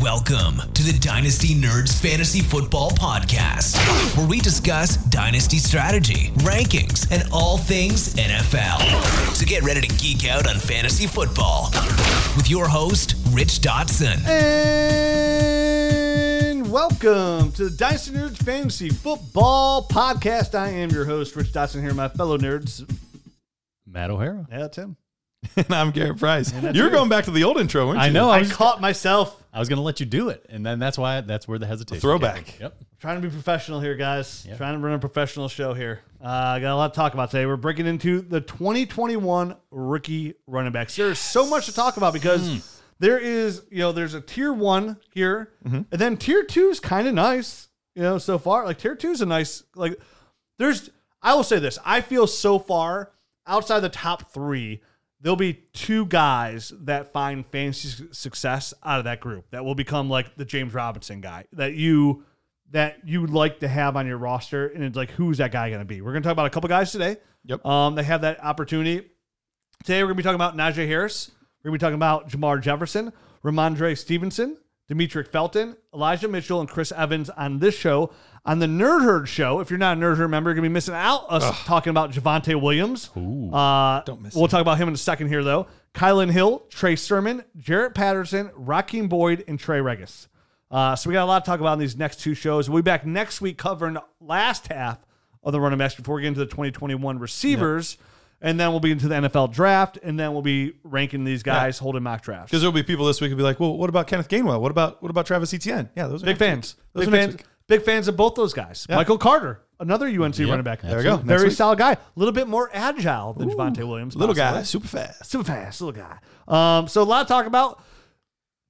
Welcome to the Dynasty Nerds Fantasy Football Podcast, where we discuss dynasty strategy, rankings, and all things NFL. So get ready to geek out on fantasy football with your host, Rich Dotson. And welcome to the Dynasty Nerds Fantasy Football Podcast. I am your host, Rich Dotson, here, my fellow nerds. Matt O'Hara. Yeah, Tim. and I'm Garrett Price. You were going back to the old intro, weren't you? I know. I I was, caught myself I was going to let you do it, and then that's why that's where the hesitation. Throwback. came. Yep. trying to be professional here, guys. Yeah. Trying to run a professional show here. Uh, I got a lot to talk about today. We're breaking into the 2021 rookie running backs. There's so much to talk about because there is, you know, there's a tier one here, and then tier two is kind of nice, you know, so far. Like tier two is a nice, like, there's, I will say this. I feel so far outside the top three, there'll be two guys that find fantasy success out of that group that will become like the James Robinson guy that you that you would like to have on your roster, and it's like who's that guy going to be? We're going to talk about a couple guys today. Yep. Um, they have that opportunity. Today we're going to be talking about Najee Harris. We're going to be talking about Jermar Jefferson, Rhamondre Stevenson, Demetric Felton, Elijah Mitchell, and Chris Evans on this show. On the Nerd Herd show, if you're not a Nerd Herd member, you're going to be missing out us talking about Javonte Williams. Uh, Don't miss We'll talk about him in a second here, though. Kylin Hill, Trey Sermon, Jarret Patterson, Rakeem Boyd, and Trey Ragas. Uh, so we got a lot to talk about in these next two shows. We'll be back next week covering last half of the running backs before we get into the 2021 receivers. And then we'll be into the NFL draft, and then we'll be ranking these guys holding mock drafts. Because there'll be people this week who'll be like, well, what about Kenneth Gainwell? What about what about Travis Etienne? Yeah, those are Big fans. Those Big are fans. week. Big fans of both those guys. Michael Carter, another UNC running back. There we go. Next Very week. solid guy. A little bit more agile than Javonte Williams. Little guy, super fast. super fast little guy. Um, so a lot to talk about.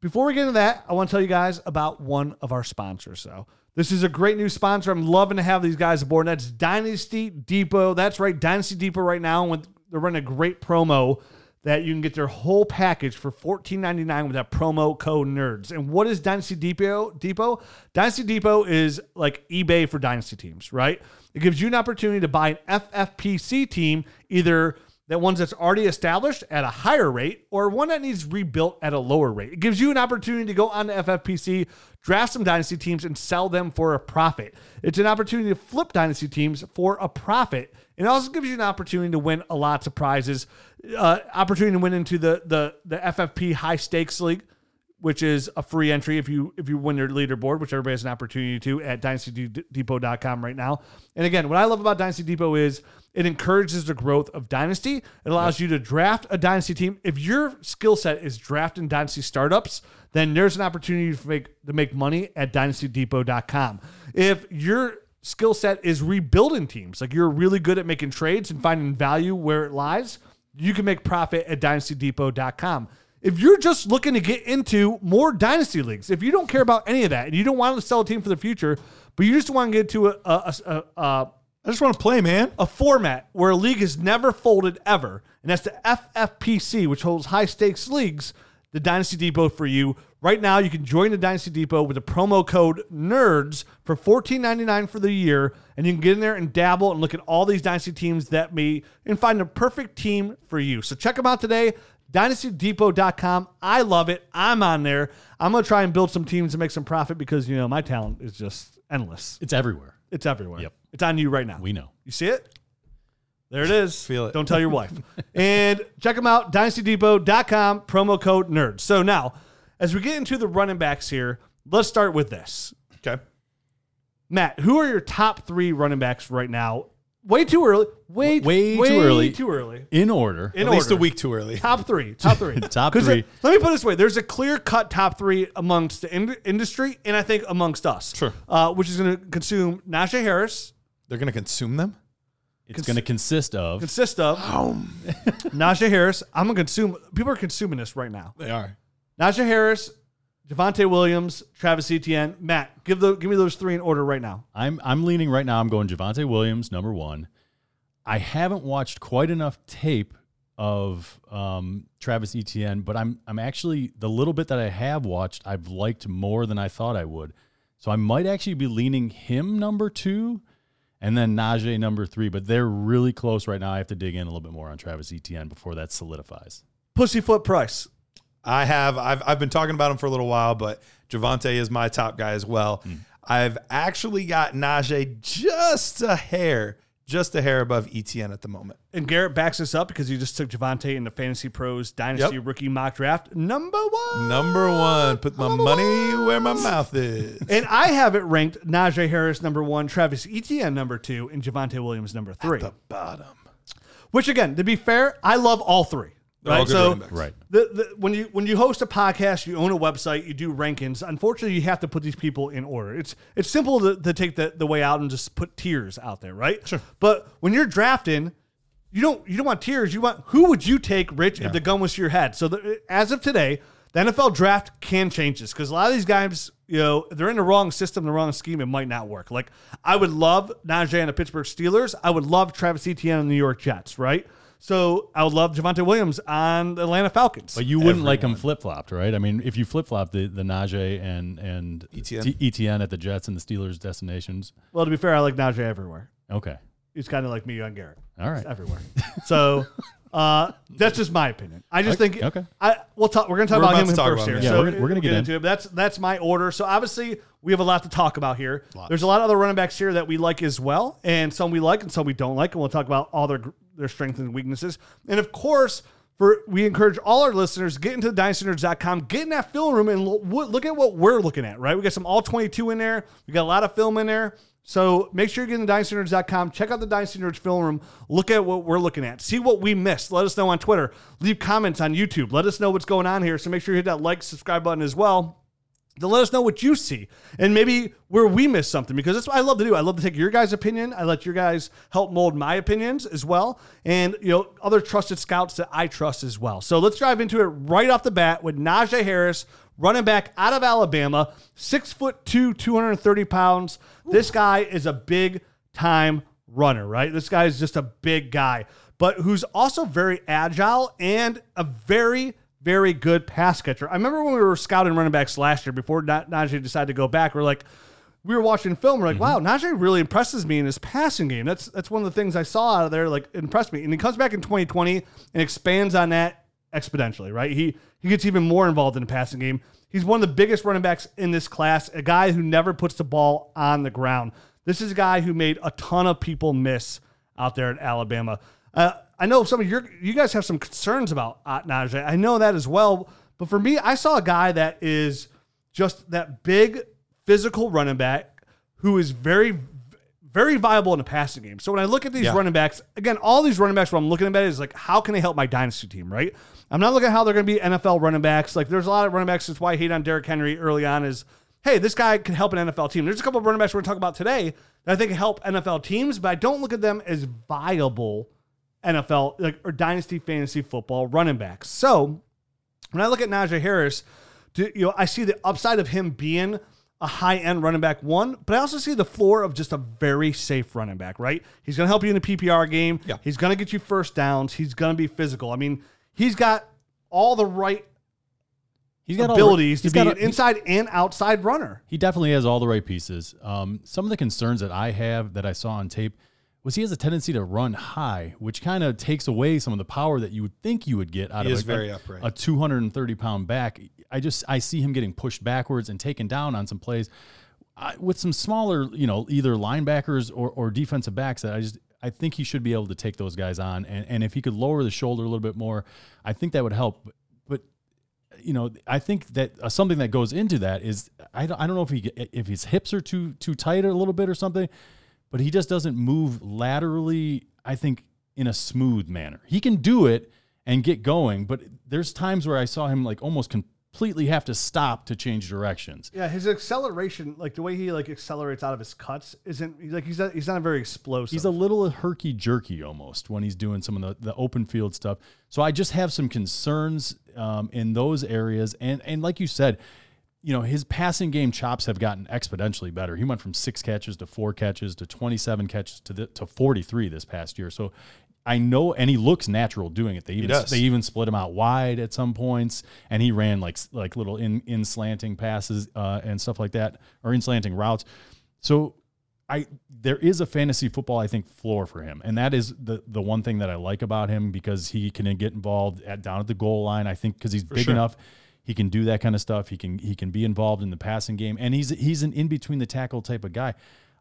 Before we get into that, I want to tell you guys about one of our sponsors. So this is a great new sponsor. I'm loving to have these guys aboard. That's Dynasty Depot. That's right, Dynasty Depot right now. With they're running a great promo that you can get their whole package for $14.99 with that promo code nerds. And what is Dynasty Depot? Depot? Dynasty Depot is like eBay for dynasty teams, right? It gives you an opportunity to buy an FFPC team, either that one's that's already established at a higher rate or one that needs rebuilt at a lower rate. It gives you an opportunity to go on to FFPC, draft some dynasty teams, and sell them for a profit. It's an opportunity to flip dynasty teams for a profit. It also gives you an opportunity to win a lot of prizes, uh, opportunity to win into the the the FFP high stakes league which is a free entry if you if you win your leaderboard, which everybody has an opportunity to at dynastydepot.com right now. And again, what I love about Dynasty Depot is it encourages the growth of Dynasty. It allows you to draft a Dynasty team. If your skill set is drafting Dynasty startups, then there's an opportunity to make to make money at dynastydepot.com. If your skill set is rebuilding teams, like you're really good at making trades and finding value where it lies, you can make profit at dynastydepot.com. If you're just looking to get into more dynasty leagues, if you don't care about any of that and you don't want to sell a team for the future, but you just want to get to a a, a, a, I just want to play, man. a format where a league is never folded ever, and that's the FFPC, which holds high stakes leagues, the Dynasty Depot for you. Right now, you can join the Dynasty Depot with the promo code NERDS for $14.99 for the year, and you can get in there and dabble and look at all these Dynasty teams that may and find the perfect team for you. So check them out today. DynastyDepot.com. I love it. I'm on there. I'm going to try and build some teams and make some profit because, you know, my talent is just endless. It's everywhere. It's everywhere. Yep. It's on you right now. We know. You see it? There it is. Feel it. Don't tell your wife. and check them out, dynastydepot.com, promo code NERD. So now, as we get into the running backs here, let's start with this. Okay. Matt, who are your top three running backs right now? Way too early. Way, Way too early. Too early. In order. In At least a week too early. Top three. Top three. Top 'Cause three. it- let me put it this way: there's a clear cut top three amongst the in- industry, and I think amongst us. Sure. Uh, which is going to consume Najee Harris, They're going to consume them? It's going to consist of. consist of Najee Harris. I'm gonna consume. People are consuming this right now. They are. Najee Harris, Javonte Williams, Travis Etienne. Matt, give the give me those three in order right now. I'm I'm leaning right now. I'm going Javonte Williams, number one. I haven't watched quite enough tape of um, Travis Etienne, but I'm I'm actually the little bit that I have watched, I've liked more than I thought I would. So I might actually be leaning him number two, and then Najee number three. But they're really close right now. I have to dig in a little bit more on Travis Etienne before that solidifies. Pussyfoot Price. I have. I've, I've been talking about him for a little while, but Javonte is my top guy as well. Hmm. I've actually got Najee just a hair, just a hair above Etienne at the moment. And Garrett backs us up because he just took Javonte in the Fantasy Pros Dynasty Yep. Rookie Mock Draft number one. Number one, put my money where my mouth is. And I have it ranked Najee Harris number one, Travis Etienne number two, and Javonte Williams number three. the bottom. Which again, to be fair, I love all three. They're all Right. good So. Right. the, the, when you when you host a podcast, you own a website, you do rankings. Unfortunately, you have to put these people in order. It's it's simple to, to take the, the way out and just put tiers out there, right? Sure. But when you're drafting, you don't you don't want tiers. You want who would you take, Rich, if the gun was to your head? So the, as of today, the NFL draft can change this because a lot of these guys, you know, if they're in the wrong system, the wrong scheme, it might not work. Like I would love Najee and the Pittsburgh Steelers. I would love Travis Etienne and the New York Jets, right? So I would love Javonte Williams on the Atlanta Falcons. But you wouldn't like him flip flopped, right? I mean, if you flip flop the the Najee and and Etienne. T- Etienne at the Jets and the Steelers destinations, well, to be fair, I like Najee everywhere. okay, He's kind of like me on Garrett. all right. everywhere. So uh, that's just my opinion. I just think okay. I we'll talk. We're gonna talk We're about about him talk first about here. yeah. so we're gonna- we're gonna get in. into it. But that's that's my order. So obviously we have a lot to talk about here. There's a lot of other running backs here that we like as well, and some we like and some we don't like, and we'll talk about all their their strengths and weaknesses. And of course. For, we encourage all our listeners get into the dynastynerds.com, get in that film room and lo- look at what we're looking at, right? We got some all 22 in there. We got a lot of film in there. So make sure you get into dynastynerds.com, check out the Dynasty Nerds film room, look at what we're looking at, see what we missed. Let us know on Twitter, leave comments on YouTube, let us know what's going on here. So make sure you hit that like, subscribe button as well to let us know what you see and maybe where we miss something because that's what I love to do. I love to take your guys' opinion. I let your guys help mold my opinions as well, and you know other trusted scouts that I trust as well. So let's dive into it right off the bat with Najee Harris, running back out of Alabama, six foot two, two hundred and thirty pounds. This guy is a big time runner, right? This guy is just a big guy, but who's also very agile and a very very good pass catcher. I remember when we were scouting running backs last year before Na- Najee decided to go back. We're like, we were watching film. We're like, wow, Najee really impresses me in his passing game. That's that's one of the things I saw out of there. Like impressed me. And he comes back in 2020 and expands on that exponentially. Right? He he gets even more involved in the passing game. He's one of the biggest running backs in this class. A guy who never puts the ball on the ground. This is a guy who made a ton of people miss out there at Alabama. Uh, I know some of your you guys have some concerns about Najee. I know that as well. But for me, I saw a guy that is just that big physical running back who is very very viable in the passing game. So when I look at these Yeah. running backs, again, all these running backs, what I'm looking at is like, how can they help my dynasty team, right? I'm not looking at how they're going to be NFL running backs. Like, there's a lot of running backs. That's why I hate on Derrick Henry early on is, hey, this guy can help an NFL team. There's a couple of running backs we're going to talk about today that I think help NFL teams, but I don't look at them as viable NFL like or dynasty fantasy football running backs. So when I look at Najee Harris, to, you know, I see the upside of him being a high end running back one, but I also see the floor of just a very safe running back. Right? He's going to help you in the PPR game. Yeah. He's going to get you first downs. He's going to be physical. I mean, he's got all the right He's got all- abilities he's to be got an a- inside and outside runner. He definitely has all the right pieces. Um, some of the concerns that I have that I saw on tape was he has a tendency to run high, which kind of takes away some of the power that you would think you would get out He of a, very a, upright. a 230 pound back. I just I see him getting pushed backwards and taken down on some plays I, with some smaller, you know, either linebackers or, or defensive backs that I just I think he should be able to take those guys on. And and if he could lower the shoulder a little bit more, I think that would help. But, but you know, I think that uh, something that goes into that is I don't, I don't know if he if his hips are too too tight a little bit or something, but he just doesn't move laterally. I think in a smooth manner. He can do it and get going, but there's times where I saw him like almost completely have to stop to change directions. Yeah, his acceleration, like the way he like accelerates out of his cuts, isn't like he's not, he's not very explosive. He's a little herky jerky almost when he's doing some of the, the open field stuff. So I just have some concerns um, in those areas. And and like you said, you know, his passing game chops have gotten exponentially better. He went from six catches to four catches to 27 catches to the, to 43 this past year. So I know, and he looks natural doing it. They even they even split him out wide at some points, and he ran like like little in in slanting passes uh, and stuff like that, or in slanting routes. So I there is a fantasy football I think floor for him, and that is the the one thing that I like about him because he can get involved at down at the goal line. I think because he's big sure. enough, He can do that kind of stuff. He can he can be involved in the passing game, and he's he's an in between the tackle type of guy.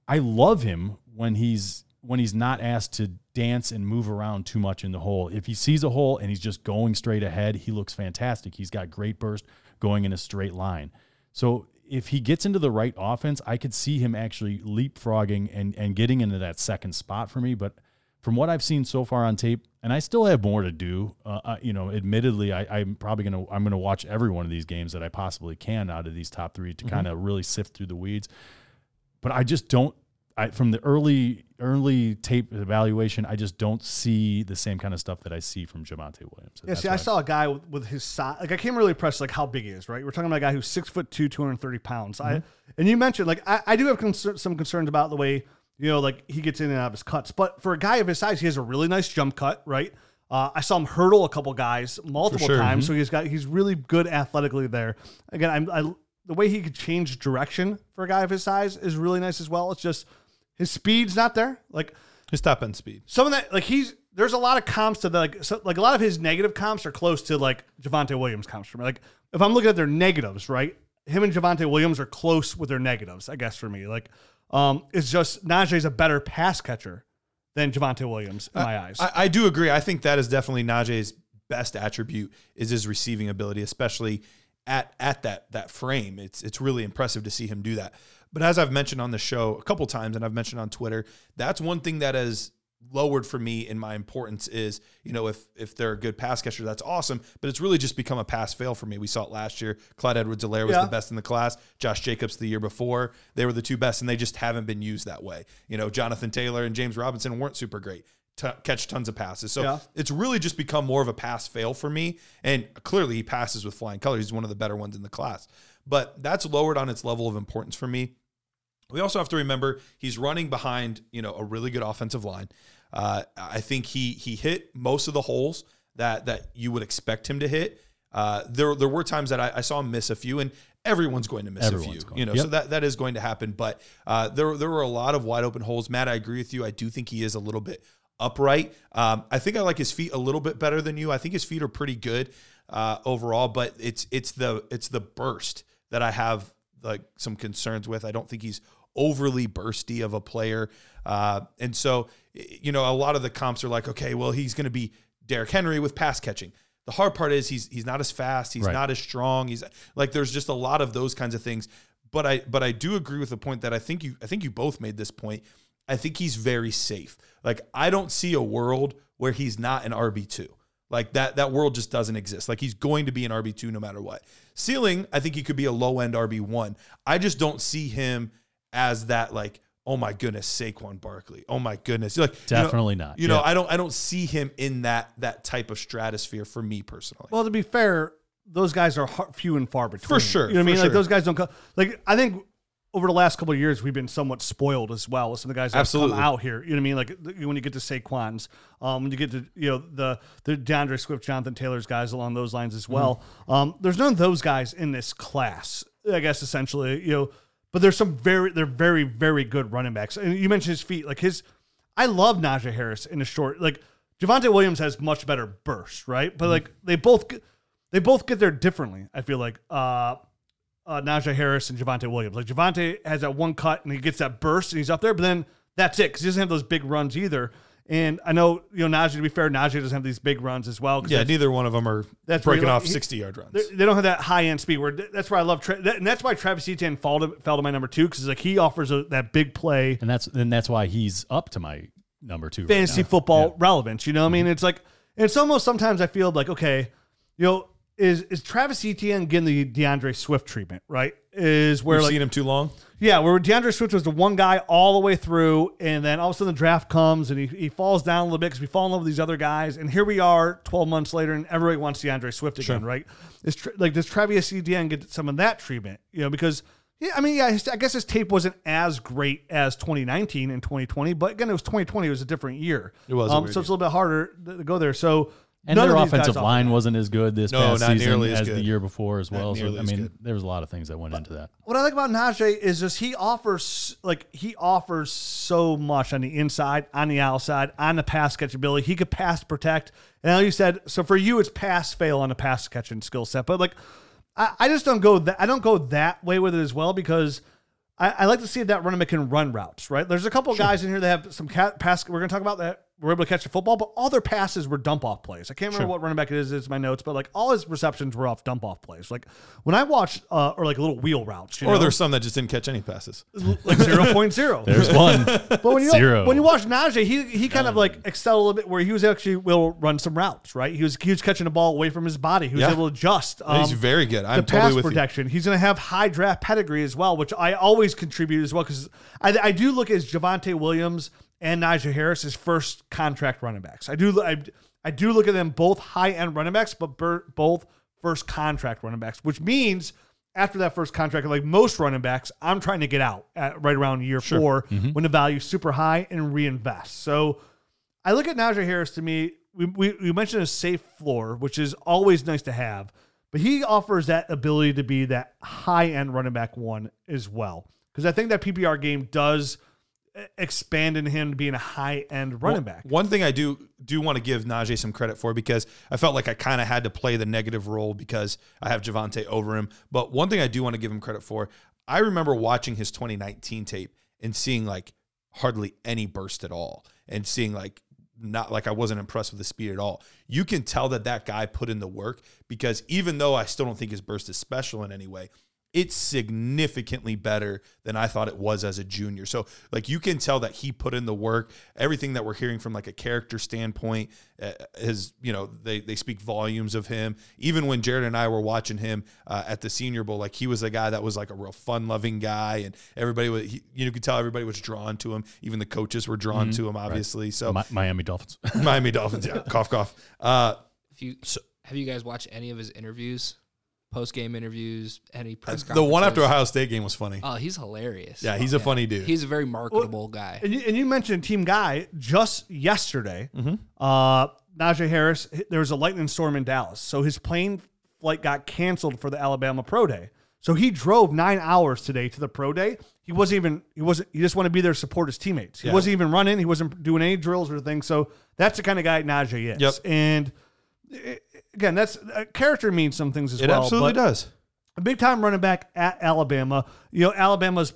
I love him when he's when he's not asked to dance and move around too much in the hole. If he sees a hole and he's just going straight ahead, he looks fantastic. He's got great burst going in a straight line. So if he gets into the right offense, I could see him actually leapfrogging and and getting into that second spot for me. But from what I've seen so far on tape, and I still have more to do. Uh, uh, you know, admittedly, I, am probably gonna I'm gonna watch every one of these games that I possibly can out of these top three to mm-hmm. kind of really sift through the weeds. But I just don't. I from the early early tape evaluation, I just don't see the same kind of stuff that I see from Javonte Williams. Yeah, see, I saw a guy with, with his size. Like I came really impressed, like how big he is. Right, we're talking about a guy who's six foot two, two hundred thirty pounds. Mm-hmm. I and you mentioned like I, I do have concern, some concerns about the way you know, like he gets in and out of his cuts. But for a guy of his size, he has a really nice jump cut, right? Uh, I saw him hurdle a couple guys multiple sure. times, mm-hmm. so he's got he's really good athletically there. Again, I'm, I, the way he could change direction for a guy of his size is really nice as well. It's just his speed's not there. Like his top end speed. Some of that, like he's there's a lot of comps to the, like so, like a lot of his negative comps are close to like Javonte Williams comps for me. Like if I'm looking at their negatives, right? Him and Javonte Williams are close with their negatives, I guess for me. Like um, it's just Najee a better pass catcher than Javonte Williams in my eyes. I, I, do agree. I think that is definitely Najee's best attribute is his receiving ability, especially at at that that frame. It's it's really impressive to see him do that. But as I've mentioned on the show a couple times, and I've mentioned on Twitter, that's one thing that has lowered for me in my importance is, you know, if if they're a good pass catcher, that's awesome. But it's really just become a pass fail for me. We saw it last year. Clyde Edwards-Helaire was yeah. the best in the class. Josh Jacobs the year before. They were the two best, and they just haven't been used that way. You know, Jonathan Taylor and James Robinson weren't super great. T- catch tons of passes. So yeah. it's really just become more of a pass fail for me. And clearly he passes with flying colors. He's one of the better ones in the class. But that's lowered on its level of importance for me. We also have to remember he's running behind, you know, a really good offensive line. Uh, I think he he hit most of the holes that that you would expect him to hit. Uh, there there were times that I, I, saw him miss a few, and everyone's going to miss everyone's a few. Going. You know, yep. so that that is going to happen. But uh, there there were a lot of wide open holes. Matt, I agree with you. I do think he is a little bit upright. Um, I think I like his feet a little bit better than you. I think his feet are pretty good uh, overall, but it's it's the it's the burst that I have like some concerns with. I don't think he's overly bursty of a player. Uh, and so, you know, a lot of the comps are like, okay, well, he's going to be Derrick Henry with pass catching. The hard part is he's he's not as fast, he's right. not as strong. He's like there's just a lot of those kinds of things. But I but I do agree with the point that I think you I think you both made this point. I think he's very safe. Like I don't see a world where he's not an RB2. Like that that world just doesn't exist. Like he's going to be an RB2 no matter what. Ceiling, I think he could be a low end RB1. I just don't see him as that like oh my goodness Saquon Barkley oh my goodness like definitely you know, not you know I don't I don't see him in that that type of stratosphere for me personally well to be fair those guys are few and far between for sure you know what I mean sure. like those guys don't come like I think over the last couple of years, we've been somewhat spoiled as well with some of the guys that Absolutely. come out here. You know what I mean? Like when you get to Saquon's, um, when you get to you know the the D'Andre Swift, Jonathan Taylor's guys along those lines as well. Mm-hmm. Um, there's none of those guys in this class. I guess essentially, you know, but there's some very they're very very good running backs. And you mentioned his feet, like his. I love Najee Harris in a short like Javonte Williams has much better burst, right? But mm-hmm. like they both they both get there differently. I feel like uh, uh, Najee Harris and Javonte Williams. Like Javonte has that one cut and he gets that burst and he's up there, but then that's it because he doesn't have those big runs either. And I know, you know, Najee, to be fair, Najee doesn't have these big runs as well. Yeah, neither one of them are that's breaking off 60 yard runs. They don't have that high end speed where that's where I love, Tra- that, and that's why Travis Etienne fell to, fell to my number two because like he offers a, that big play. And that's, and that's why he's up to my number two. Fantasy right football yeah. relevance. You know what mm-hmm. I mean? It's like, it's almost sometimes I feel like, okay, you know, is is Travis Etienne getting the D'Andre Swift treatment, right? Is where You've like, seen him too long? Yeah, where D'Andre Swift was the one guy all the way through, and then all of a sudden the draft comes and he, he falls down a little bit because we fall in love with these other guys, and here we are 12 months later, and everybody wants D'Andre Swift again, sure. right? Is like does Travis Etienne get some of that treatment? You know, because yeah, I mean, yeah, his, I guess his tape wasn't as great as 2019 and 2020, but again, it was 2020. It was a different year. It was, um, so it's a little bit harder to go there. So and None their offensive line wasn't as good this no, past season as, as the year before as well. So I mean, there was a lot of things that went into that. What I like about Najee is just he offers like he offers so much on the inside, on the outside, on the pass catchability. He could pass protect. And like you said, so for you it's pass fail on the pass catching skill set. But like I, I just don't go that I don't go that way with it as well because I, I like to see if that running back can run routes. Right? There's a couple guys in here that have some cat pass. We're going to talk about that. We're able to catch the football, but all their passes were dump off plays. I can't remember what running back it is. It's my notes, but like all his receptions were off dump off plays. Like when I watch uh, or like little wheel routes, you Or know, there's some that just didn't catch any passes. like zero point zero. There's one. But when you Zero. when you watch Najee, he he kind of like excelled a little bit where he was actually will run some routes, right? He was he was catching the ball away from his body. He was Yeah. able to adjust. He's Um, very good. I'm the totally pass with you. protection. He's going to have high draft pedigree as well, which I always contribute as well because I, I do look at Javonte Williams and Najee Harris as first contract running backs. I do I, I do look at them both high end running backs, but ber- both first contract running backs, which means after that first contract, like most running backs, I'm trying to get out at right around year 4 mm-hmm. when the value's super high and reinvest. So I look at Najee Harris to me. We, we, we mentioned a safe floor, which is always nice to have, but he offers that ability to be that high end running back one as well. Because I think that PPR game does expand in him being a high end running back. One thing I do do want to give Najee some credit for because I felt like I kind of had to play the negative role because I have Javonte over him. But one thing I do want to give him credit for, I remember watching his 2019 tape and seeing like hardly any burst at all, and seeing like not like I wasn't impressed with the speed at all. You can tell that that guy put in the work because even though I still don't think his burst is special in any way, it's significantly better than I thought it was as a junior. So like you can tell that he put in the work. Everything that we're hearing from like a character standpoint uh, is you know they they speak volumes of him. Even when Jared and I were watching him uh, at the Senior Bowl, like he was a guy that was like a real fun loving guy, and everybody was he, you could tell everybody was drawn to him. Even the coaches were drawn to him, obviously. So Mi- Miami Dolphins. Miami Dolphins, yeah, cough cough. Uh, If you have you guys watched any of his interviews, post game interviews, any press the one after? Ohio State game was funny. Oh, he's hilarious. Yeah, he's a funny dude. He's a very marketable guy. And you, and you mentioned Team Guy just yesterday. Mm-hmm. Uh, Najee Harris, there was a lightning storm in Dallas, so his plane flight got canceled for the Alabama Pro Day. So he drove nine hours today to the Pro Day. He wasn't even he wasn't he just wanted to be there to support his teammates. He Yeah. wasn't even running. He wasn't doing any drills or things. So that's the kind of guy Najee is. Yep. And again, that's uh, character means some things as well. it well. absolutely but- does. a big time running back at Alabama. You know, Alabama's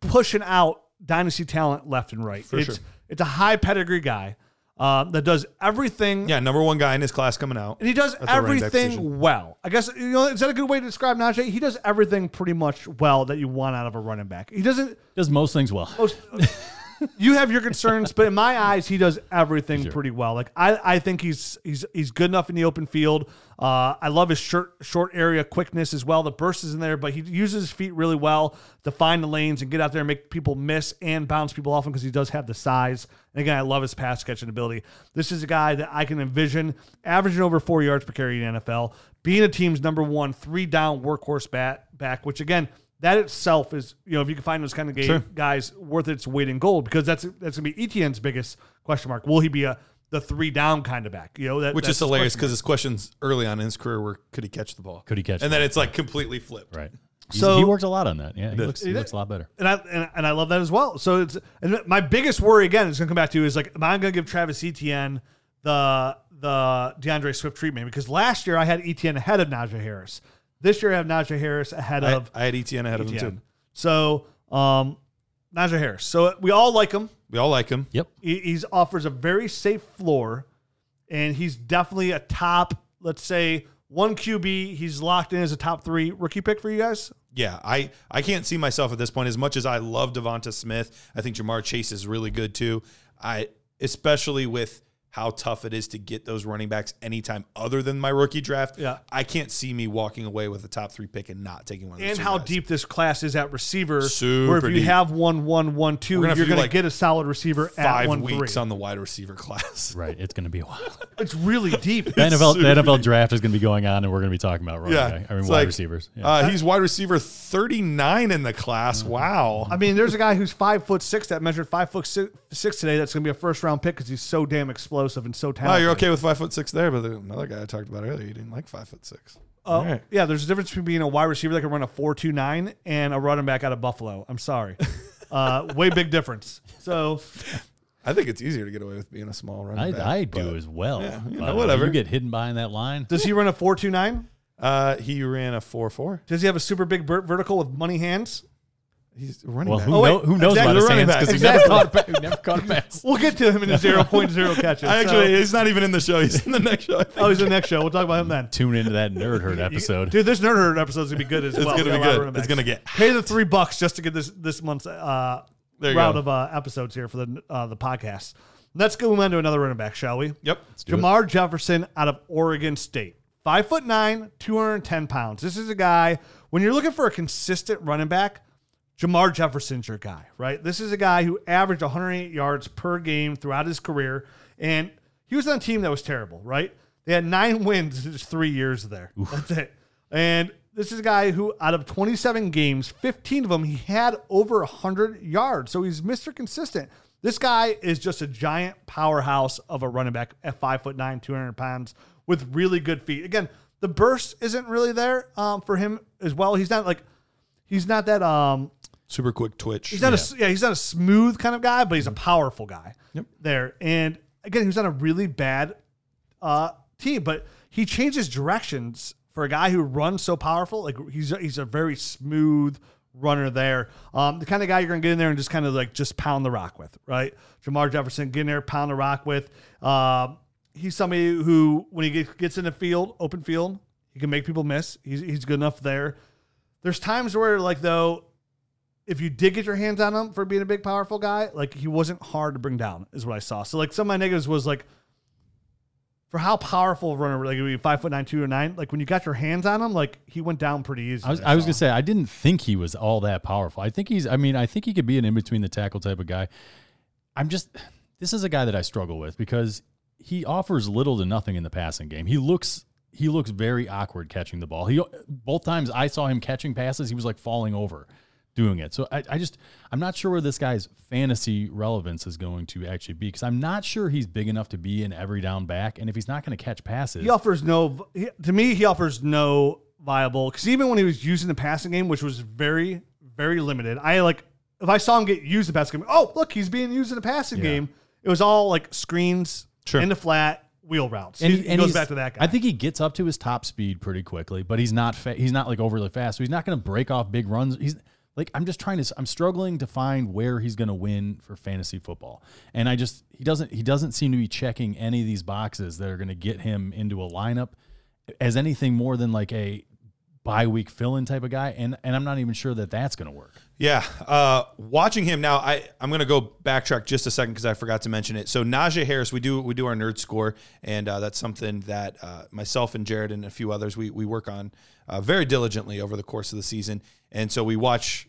pushing out dynasty talent left and right. For it's sure. it's a high pedigree guy uh, that does everything. Yeah, number one guy in his class coming out. And he does At the running back everything well. I guess you know is that a good way to describe Najee? He does everything pretty much well that you want out of a running back. He doesn't. Does most things well. Most, you have your concerns, but in my eyes, he does everything pretty well. Like I, I think he's he's he's good enough in the open field. Uh, I love his short short area quickness as well. The burst is in there, but he uses his feet really well to find the lanes and get out there and make people miss and bounce people off him because he does have the size. And again, I love his pass catching ability. This is a guy that I can envision averaging over four yards per carry in the NFL, being a team's number one three down workhorse bat back, which again. That itself is, you know, if you can find those kind of ga- guys worth its weight in gold, because that's that's gonna be Etienne's biggest question mark. Will he be a the three down kind of back? You know, that, Which that's is hilarious because his questions early on in his career were, could he catch the ball? Could he catch And the then it's like completely flipped. Right. He's- So- he worked a lot on that. Yeah, he looks, he He looks a lot better. and I and, and I love that as well. So it's and my biggest worry again is going to come back to is like, am I going to give Travis Etienne the the D'Andre Swift treatment? Because last year I had Etienne ahead of Najee Harris. This year I have Najee Harris ahead I, of I had Etienne ahead of him Etienne. too. So um, Najee Harris. So we all like him. We all like him. Yep. He he's offers a very safe floor, and he's definitely a top. Let's say one QB. He's locked in as a top three rookie pick for you guys. Yeah, I, I can't see myself at this point as much as I love Devonta Smith. I think Ja'Marr Chase is really good too. I especially with how tough it is to get those running backs anytime other than my rookie draft. Yeah. I can't see me walking away with a top three pick and not taking one of those and two how guys. deep this class is at receiver. Super where if you deep. have one, one, one, two, gonna you're to do, going to like, get a solid receiver at five one, weeks three. on the wide receiver class. Right. It's going to be a while. It's really deep. The NFL, the super NFL draft is going to be going on, and we're going to be talking about running Yeah, back. I mean, it's wide like, receivers. Yeah. Uh, he's wide receiver 39 in the class. Wow. I mean, there's a guy who's five foot six that measured five foot six, six today. That's going to be a first round pick because he's so damn explosive and so Oh, you're okay with five foot six there, but the, another guy I talked about earlier, he didn't like five foot six. Uh, All right. Yeah, there's a difference between being a wide receiver that can run a four two nine and a running back out of Buffalo. I'm sorry, uh, way big difference. So I think it's easier to get away with being a small running I, back. I do as well. Yeah, you But know, whatever. You get hidden behind that line. does he run a four two nine? Uh, he ran a four four. Does he have a super big ver- vertical with money hands? He's running Well, back. who, Oh, wait, know, who knows exactly, about his running hands back. because he never caught a pa- he never caught a pass. We'll get to him in his 0.0 catches. I actually, So- he's not even in the show. He's in the next show. I think. oh, he's in the next show. We'll talk about him then. Tune into that nerd herd episode. Dude, this nerd herd episode is gonna be good as It's well. gonna We be got a lot of good. It's gonna get pay the three bucks just to get this this month's uh, round go. of uh, episodes here for the uh, the podcast. Let's go on to another running back, shall we? Yep. do it. Jermar Jefferson out of Oregon State. Five foot nine, 210 pounds. This is a guy, when you're looking for a consistent running back, Jermar Jefferson's your guy, right? This is a guy who averaged 108 yards per game throughout his career. And he was on a team that was terrible, right? They had nine wins in just three years there. That's it. And this is a guy who, out of 27 games, 15 of them, he had over 100 yards. So he's Mr. Consistent. This guy is just a giant powerhouse of a running back at five foot nine, 200 pounds with really good feet. Again, the burst isn't really there um, for him as well. He's not like, he's not that, um, Super quick twitch. He's not a yeah, he's not a smooth kind of guy, but he's a powerful guy. Yep. There. And again, he was on a really bad uh team, but he changes directions for a guy who runs so powerful. Like he's a, he's a very smooth runner there. Um, the kind of guy you're gonna get in there and just kind of like just pound the rock with, right? Jermar Jefferson, get in there, pound the rock with. Um, he's somebody who, when he gets, gets in the field, open field, he can make people miss. He's he's good enough there. There's times where like though if you did get your hands on him for being a big, powerful guy, like he wasn't hard to bring down, is what I saw. So like some of my negatives was like for how powerful a runner, like maybe five foot nine, two or nine, like when you got your hands on him, like he went down pretty easy. I was, I was gonna say I didn't think he was all that powerful. I think he's. I mean, I think he could be an in between the tackle type of guy. I'm just. This is a guy that I struggle with because he offers little to nothing in the passing game. He looks. He looks very awkward catching the ball. He both times I saw him catching passes, he was like falling over doing it. So I, I just I'm not sure where this guy's fantasy relevance is going to actually be because I'm not sure he's big enough to be an every down back. And if he's not going to catch passes, He offers no, he, to me, he offers no viable, because even when he was using the passing game, which was very, very limited, I like, if I saw him get used in the passing game, oh, look, he's being used in the passing Yeah. game. It was all like screens, Sure. in the flat, wheel routes. and he, he, he and goes back to that guy. I think he gets up to his top speed pretty quickly, but he's not fa- he's not like overly fast. So he's not going to break off big runs. He's like I'm just trying to I'm struggling to find where he's going to win for fantasy football. And I just he doesn't he doesn't seem to be checking any of these boxes that are going to get him into a lineup as anything more than like a bye week fill-in type of guy and and I'm not even sure that that's going to work. Yeah, uh, watching him now, I I'm gonna go backtrack just a second because I forgot to mention it. So Najee Harris, we do we do our nerd score, and uh, that's something that uh, myself and Jared and a few others we we work on uh, very diligently over the course of the season, and so we watch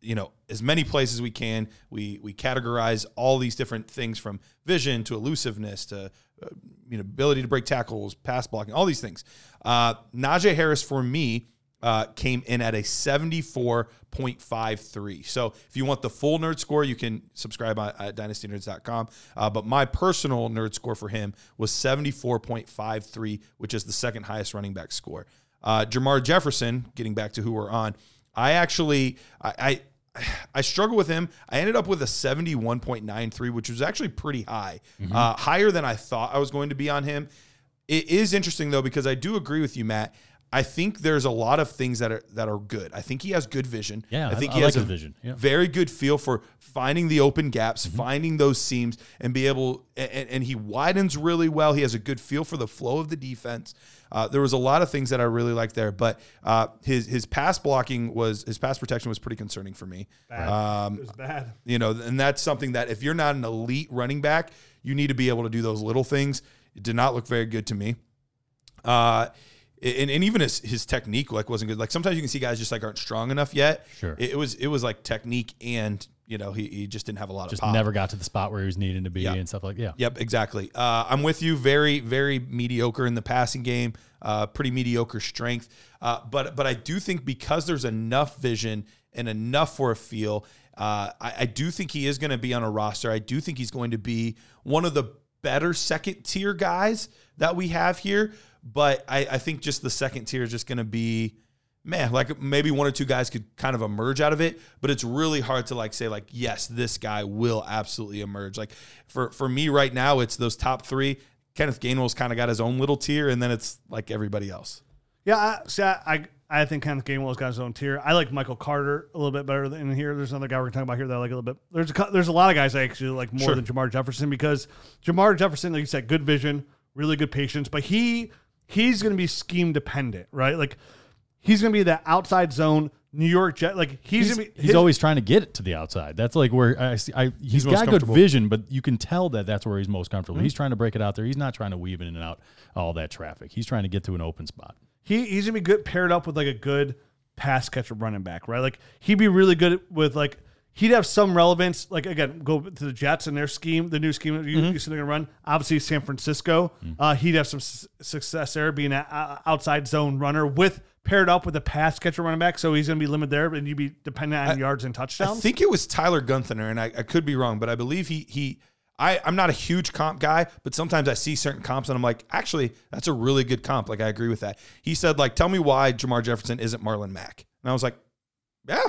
you know as many plays as we can. We we categorize all these different things from vision to elusiveness to uh, you know ability to break tackles, pass blocking, all these things. Uh, Najee Harris for me uh, came in at a 74.53. So if you want the full nerd score, you can subscribe at, at dynastynerds.com. Uh, but my personal nerd score for him was 74.53, which is the second highest running back score. Uh, Jermar Jefferson, getting back to who we're on, I actually I, I I struggle with him. I ended up with a 71.93, which was actually pretty high, uh, higher than I thought I was going to be on him. It is interesting though because I do agree with you, Matt. I think there's a lot of things that are that are good. I think he has good vision. Yeah, I think I- he I has like a vision. Yeah. very good feel for finding the open gaps, Mm-hmm. finding those seams, and be able. And, and he widens really well. He has a good feel for the flow of the defense. Uh, there was a lot of things that I really liked there, but uh, his his pass blocking was his pass protection was pretty concerning for me. Bad. Um, it was bad. you know, and that's something that if you're not an elite running back, you need to be able to do those little things. It did not look very good to me. Uh, and, and even his his technique like wasn't good. Like sometimes you can see guys just like aren't strong enough yet. Sure. It, it was it was like technique and you know he, he just didn't have a lot Just of pop. never got to the spot where he was needing to be Yeah. and stuff like yeah. Yep, exactly. Uh, I'm with you. Very, very mediocre in the passing game. Uh, pretty mediocre strength. Uh, but but I do think because there's enough vision and enough for a feel, uh, I, I do think he is going to be on a roster. I do think he's going to be one of the better second tier guys that we have here. But I, I think just the second tier is just going to be man, like maybe one or two guys could kind of emerge out of it, but it's really hard to like say like, yes, this guy will absolutely emerge. Like for for me right now, it's those top three. Kenneth Gainwell's kind of got his own little tier, and then it's like everybody else. Yeah, I, see, I, I, think Kenneth Gainwell's got his own tier. I like Michael Carter a little bit better than here. There's another guy we're talking about here that I like a little bit. There's a, there's a lot of guys I actually like more Sure. than Jermar Jefferson because Jermar Jefferson, like you said, good vision, really good patience, but he he's going to be scheme dependent, right? Like he's going to be that outside zone New York Jet. Like he's, He's, gonna be, he's his- always trying to get it to the outside. That's like where I see. I, he's most got good vision, but you can tell that that's where he's most Mm-hmm. comfortable. He's trying to break it out there. He's not trying to weave in and out all that traffic. He's trying to get to an open spot. he he's gonna be good paired up with like a good pass catcher running back, right? Like he'd be really good with like he'd have some relevance. Like again, go to the Jets and their scheme, the new scheme that you, you said they're gonna run. Obviously, San Francisco, uh, he'd have some s- success there being an outside zone runner with paired up with a pass catcher running back. So he's gonna be limited there, and you'd be dependent on yards and touchdowns. I think it was Tyler Gunther, and I, I could be wrong, but I believe he he. I, I'm not a huge comp guy, but sometimes I see certain comps and I'm like, actually, that's a really good comp. Like I agree with that. He said, like, tell me why Jermar Jefferson isn't Marlon Mack. And I was like, yeah,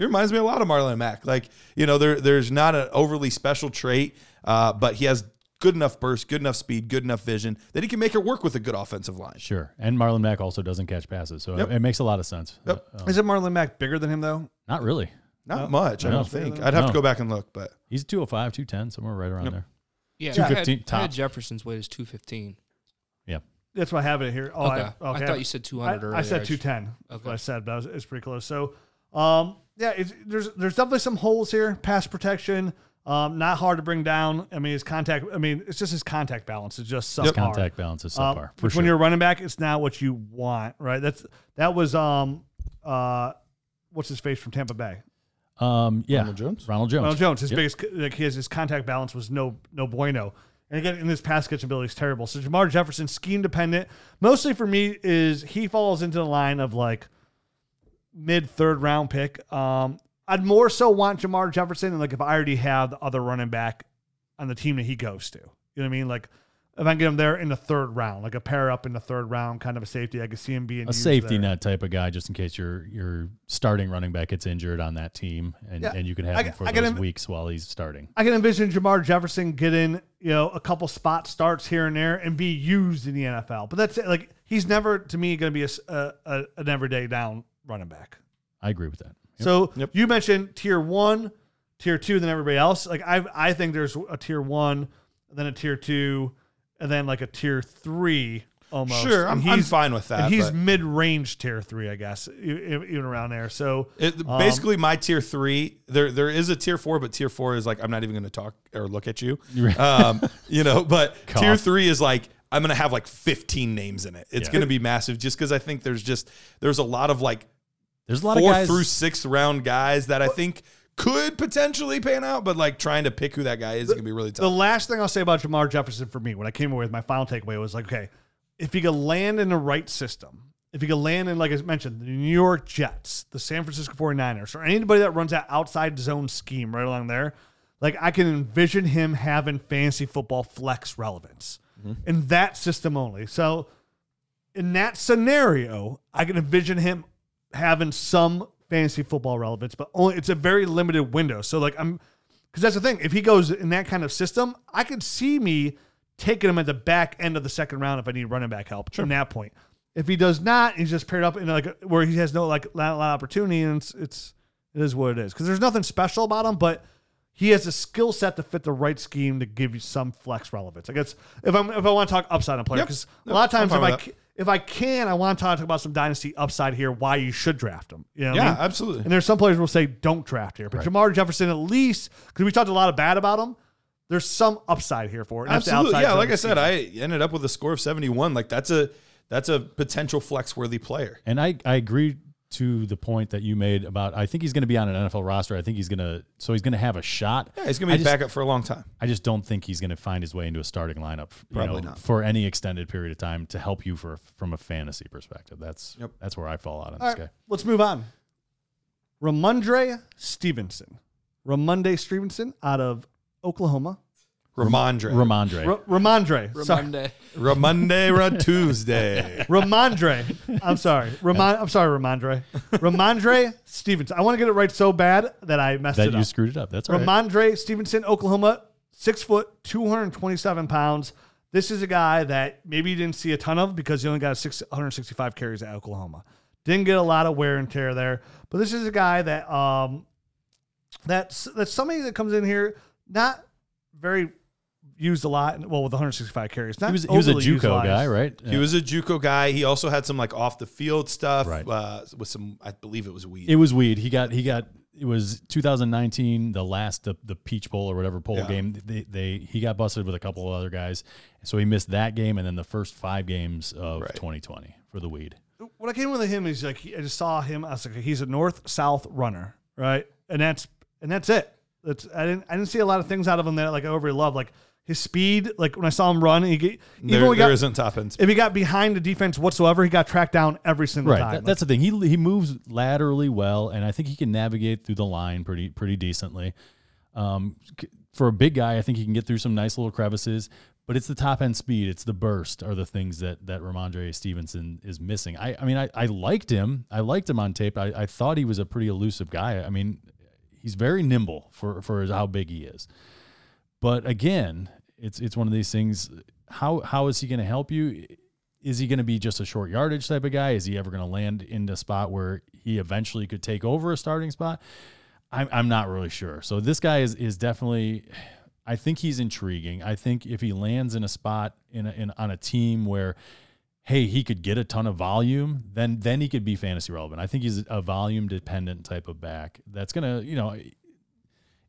he reminds me a lot of Marlon Mack. Like, you know, there there's not an overly special trait, uh, but he has good enough burst, good enough speed, good enough vision that he can make it work with a good offensive line. Sure. And Marlon Mack also doesn't catch passes, so Yep. it, it makes a lot of sense. Yep. Uh, Is it Marlon Mack bigger than him though? not really. Not much, I No. don't think. I'd have No. to go back and look, but He's 205, 210, somewhere right around Yep. there. Yeah, I 215 had, I had top. Jefferson's weight is two fifteen. Yeah. That's why I have it here. Oh, okay. I, okay. I thought you said two I, earlier. I said just- two ten. That's Okay. what I said, but it's pretty close. So, um, yeah, it's, there's there's definitely some holes here. Pass protection, um, not hard to bring down. I mean, his contact. I mean, it's just his contact balance is just subpar. Contact balance is subpar. for which sure. when you're running back, it's not what you want, right? That's that was um uh what's his face from Tampa Bay. um, yeah. Ronald Jones? Ronald Jones. Ronald Jones. His Yep. biggest like his his contact balance was no no bueno. And again, in his pass catching ability is terrible. So Jermar Jefferson, scheme dependent. Mostly for me is he falls into the line of like mid third round pick. Um, I'd more so want Jermar Jefferson, and like if I already have the other running back on the team that he goes to, you know what I mean? Like if I can get him there in the third round, like a pair up in the third round, kind of a safety, I could see him being a safety there. net type of guy, just in case your your starting running back gets injured on that team, and, Yeah. and you can have I him for I those him- weeks while he's starting. I can envision Jermar Jefferson getting, you know, a couple spot starts here and there and be used in the NFL. But that's it. Like he's never, to me, going to be a an everyday down running back. I agree with that. Yep. So Yep. you mentioned tier one, tier two, then everybody else. Like I, I think there's a tier one, then a tier two, and then like a tier three almost. sure, I'm, I'm fine with that. And he's mid-range tier three, I guess, even around there. So It, Um, basically, my tier three. There, there is a tier four, but tier four is like I'm not even going to talk or look at you. Um, you know, but tier three is like I'm going to have like 15 names in it. It's Yeah. going to be massive, just because I think there's just there's a lot of like There's a lot fourth of four through sixth round guys that I think could potentially pan out, but like trying to pick who that guy is going to be really tough. The last thing I'll say about Jermar Jefferson for me, when I came away with my final takeaway was like, okay, if he could land in the right system, if he could land in, like I mentioned, the New York Jets, the San Francisco 49ers, or anybody that runs that outside zone scheme right along there, like I can envision him having fantasy football flex relevance Mm-hmm. in that system only. So in that scenario, I can envision him having some fantasy football relevance, but only it's a very limited window. So like I'm because that's the thing. If he goes in that kind of system, I could see me taking him at the back end of the second round if I need running back help from that point. If he does not, he's just paired up in like a- where he has no like lot, lot of opportunity, and it's, it's it is what it is. Because there's nothing special about him, but he has a skill set to fit the right scheme to give you some flex relevance. I guess if I'm if I want to talk upside on player, Yep. because a lot of times if I with if I can, I want to talk about some dynasty upside here. Why you should draft him? You know what I yeah, mean? absolutely. And there's some players will say don't draft here, but Jermar Jefferson at least because we talked a lot of bad about him. There's some upside here for it. and that's the Absolutely. Yeah, like I said. I ended up with a score of 71. Like that's a that's a potential flex worthy player. And I, I agree to the point that you made about I think he's going to be on an NFL roster. I think he's going to so he's going to have a shot. Yeah, he's gonna I be just- back up for a long time. I just don't think he's going to find his way into a starting lineup you Probably know, not. for any extended period of time to help you for from a fantasy perspective. That's Yep. that's where I fall out on All this right, guy. let's move on. Rhamondre Stevenson. Ramonde Stevenson out of Oklahoma. Rhamondre. Rhamondre. Ra- Rhamondre. Sorry. Ramonde. Ramonde Ra Tuesday. Rhamondre. I'm sorry. Ramon, I'm sorry, Rhamondre. Rhamondre Stevenson. I want to get it right so bad that I messed that it you up. screwed it up. That's all right. Rhamondre Stevenson, Oklahoma, six foot, 227 pounds. This is a guy that maybe you didn't see a ton of because he only got 665 carries at Oklahoma. Didn't get a lot of wear and tear there, but this is a guy that um, that's that's somebody that comes in here not very used a lot. Well, with 165 carries, not He was he was a JUCO utilized. guy, right? He was a JUCO guy. He also had some like off the field stuff Right. uh, with some. I believe it was weed. It was weed. He got he got it was 2019, the last the, the Peach Bowl or whatever bowl Yeah. game. They, they he got busted with a couple of other guys, so he missed that game and then the first five games of Right. 2020 for the weed. when I came with him, he's like, I just saw him. I was like, he's a north south runner, right? And that's and that's it. That's I didn't I didn't see a lot of things out of him that like I overly love. Like his speed, like when I saw him run, he get, even there, when he there got, isn't top end. if he got behind the defense whatsoever, he got tracked down every single Right, time. that- that's the thing. He he moves laterally well, and I think he can navigate through the line pretty pretty decently. Um, for a big guy, I think he can get through some nice little crevices. But it's the top end speed, it's the burst, are the things that that Rhamondre Stevenson is missing. I I mean, I, I liked him. I liked him on tape. I, I thought he was a pretty elusive guy. I mean, he's very nimble for for how big he is. But again, it's it's one of these things. How how is he going to help you? Is he going to be just a short yardage type of guy? Is he ever going to land in a spot where he eventually could take over a starting spot? I'm I'm not really sure. So this guy is is definitely. I think he's intriguing. I think if he lands in a spot in, a, in on a team where, hey, he could get a ton of volume, then then he could be fantasy relevant. I think he's a volume dependent type of back that's gonna, you know,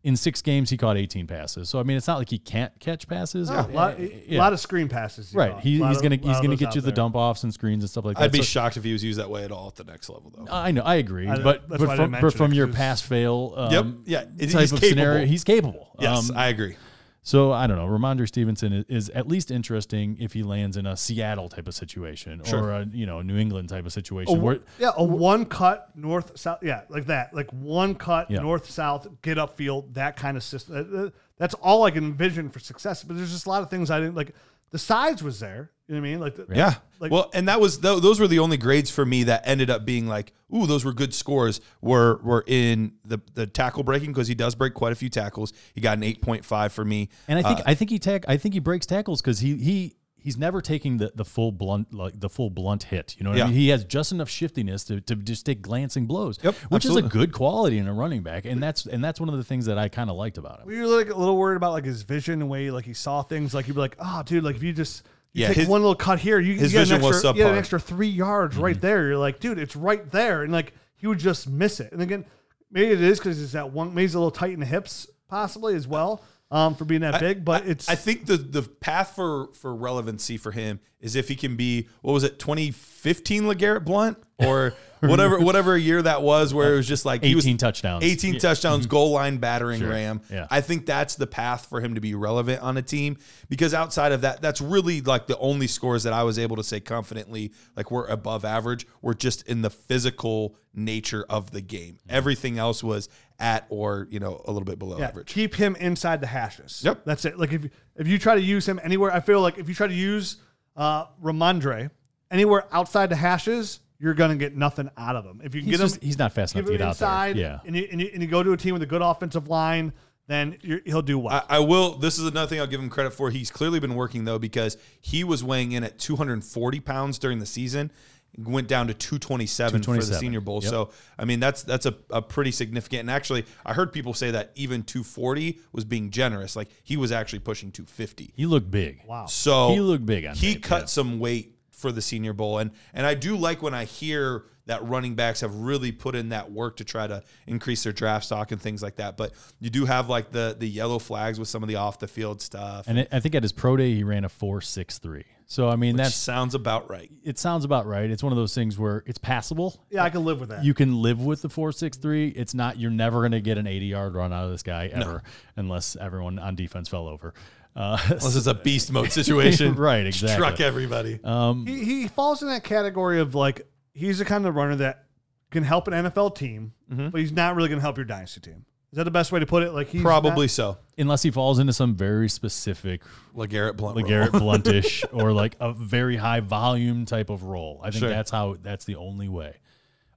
in six games he caught 18 passes. So I mean, it's not like he can't catch passes. No, a, lot, Yeah. a lot of screen passes. right. He, he's of- gonna he's gonna get out you the there. dump offs and screens and stuff like that. I'd be So- shocked if he was used that way at all at the next level, though. I know, I agree, I- but but from, didn't but from it, your 'cause pass fail, um, Yep. Yeah. He's type of scenario, capable. he's capable. yes, Um, I agree. So I don't know. Rhamondre Stevenson is, is at least interesting if he lands in a Seattle type of situation Sure. or a you know New England type of A, situation. where, yeah, a one cut north south. Yeah, like that. Like one cut Yeah. north south, get upfield, that kind of system. Uh, uh, That's all I can envision for success. But there's just a lot of things I didn't like. The size was there. You know what I mean? Like, the, Yeah. Like- well, and that was tho- those were the only grades for me that ended up being like, ooh, those were good scores. Were were in the the tackle breaking because he does break quite a few tackles. He got an eight point five for me. and I think Uh, I think he tack I think he breaks tackles because he he he's never taking the, the full blunt like the full blunt hit. You know what Yeah. I mean? He has just enough shiftiness to, to just take glancing blows, Yep, which is a good quality in a running back, and that's and that's one of the things that I kind of liked about him. we were like a little worried about like his vision and way like he saw things. Like you'd be like, oh, dude, like if you just you Yeah, take his- one little cut here, you, you his get an vision was extra, you get an extra three yards right mm-hmm. there. You're like, dude, it's right there, and like he would just miss it. And again, maybe it is because he's that one. Maybe he's a little tight in the hips, possibly as well, um, for being that big. But it's I think the the path for for relevancy for him is if he can be what was it 2015 LeGarrette Blount or whatever whatever year that was where it was just like he was 18 touchdowns. 18 Yeah. touchdowns, goal line battering Sure. ram. Yeah. I think that's the path for him to be relevant on a team because outside of that, that's really like the only scores that I was able to say confidently like we're above average. We're just in the physical nature of the game. Everything else was at or you know a little bit below Yeah, average. keep him inside the hashes. Yep. that's it. Like if if you try to use him anywhere, I feel like if you try to use uh, Rhamondre anywhere outside the hashes, you're gonna get nothing out of him. If you can He's, get him, just, he's not fast enough to him get out there. Yeah. and you, and, you, and you go to a team with a good offensive line, then you're, he'll do well. I, I will. This is another thing I'll give him credit for. He's clearly been working though because he was weighing in at 240 pounds during the season, went down to 227, for the Senior Bowl. Yep. So I mean that's that's a, a pretty significant. And actually, I heard people say that even 240 was being generous. Like he was actually pushing 250. He looked big. wow. So He looked big on He tape, cut yeah. some weight for the Senior Bowl, and and I do like when I hear that running backs have really put in that work to try to increase their draft stock and things like that. But you do have like the the yellow flags with some of the off the field stuff. And it, I think at his pro day he ran a four six three. So I mean That sounds about right. it sounds about right. It's one of those things where it's passable. Yeah, I can live with that. You can live with the four six three. It's not you're never going to get an eighty yard run out of this guy ever, unless everyone on defense fell over. Uh, Unless it's a beast mode situation, Right, exactly. Struck everybody. um, he, he falls in that category of like he's the kind of runner that can help an NFL team, Mm-hmm. but he's not really going to help your dynasty team. Is that the best way to put it? Like he's Probably not- so. unless he falls into some very specific LeGarrette Blount. LeGarrette Blountish or like a very high volume type of role. I think Sure. that's how that's the only way.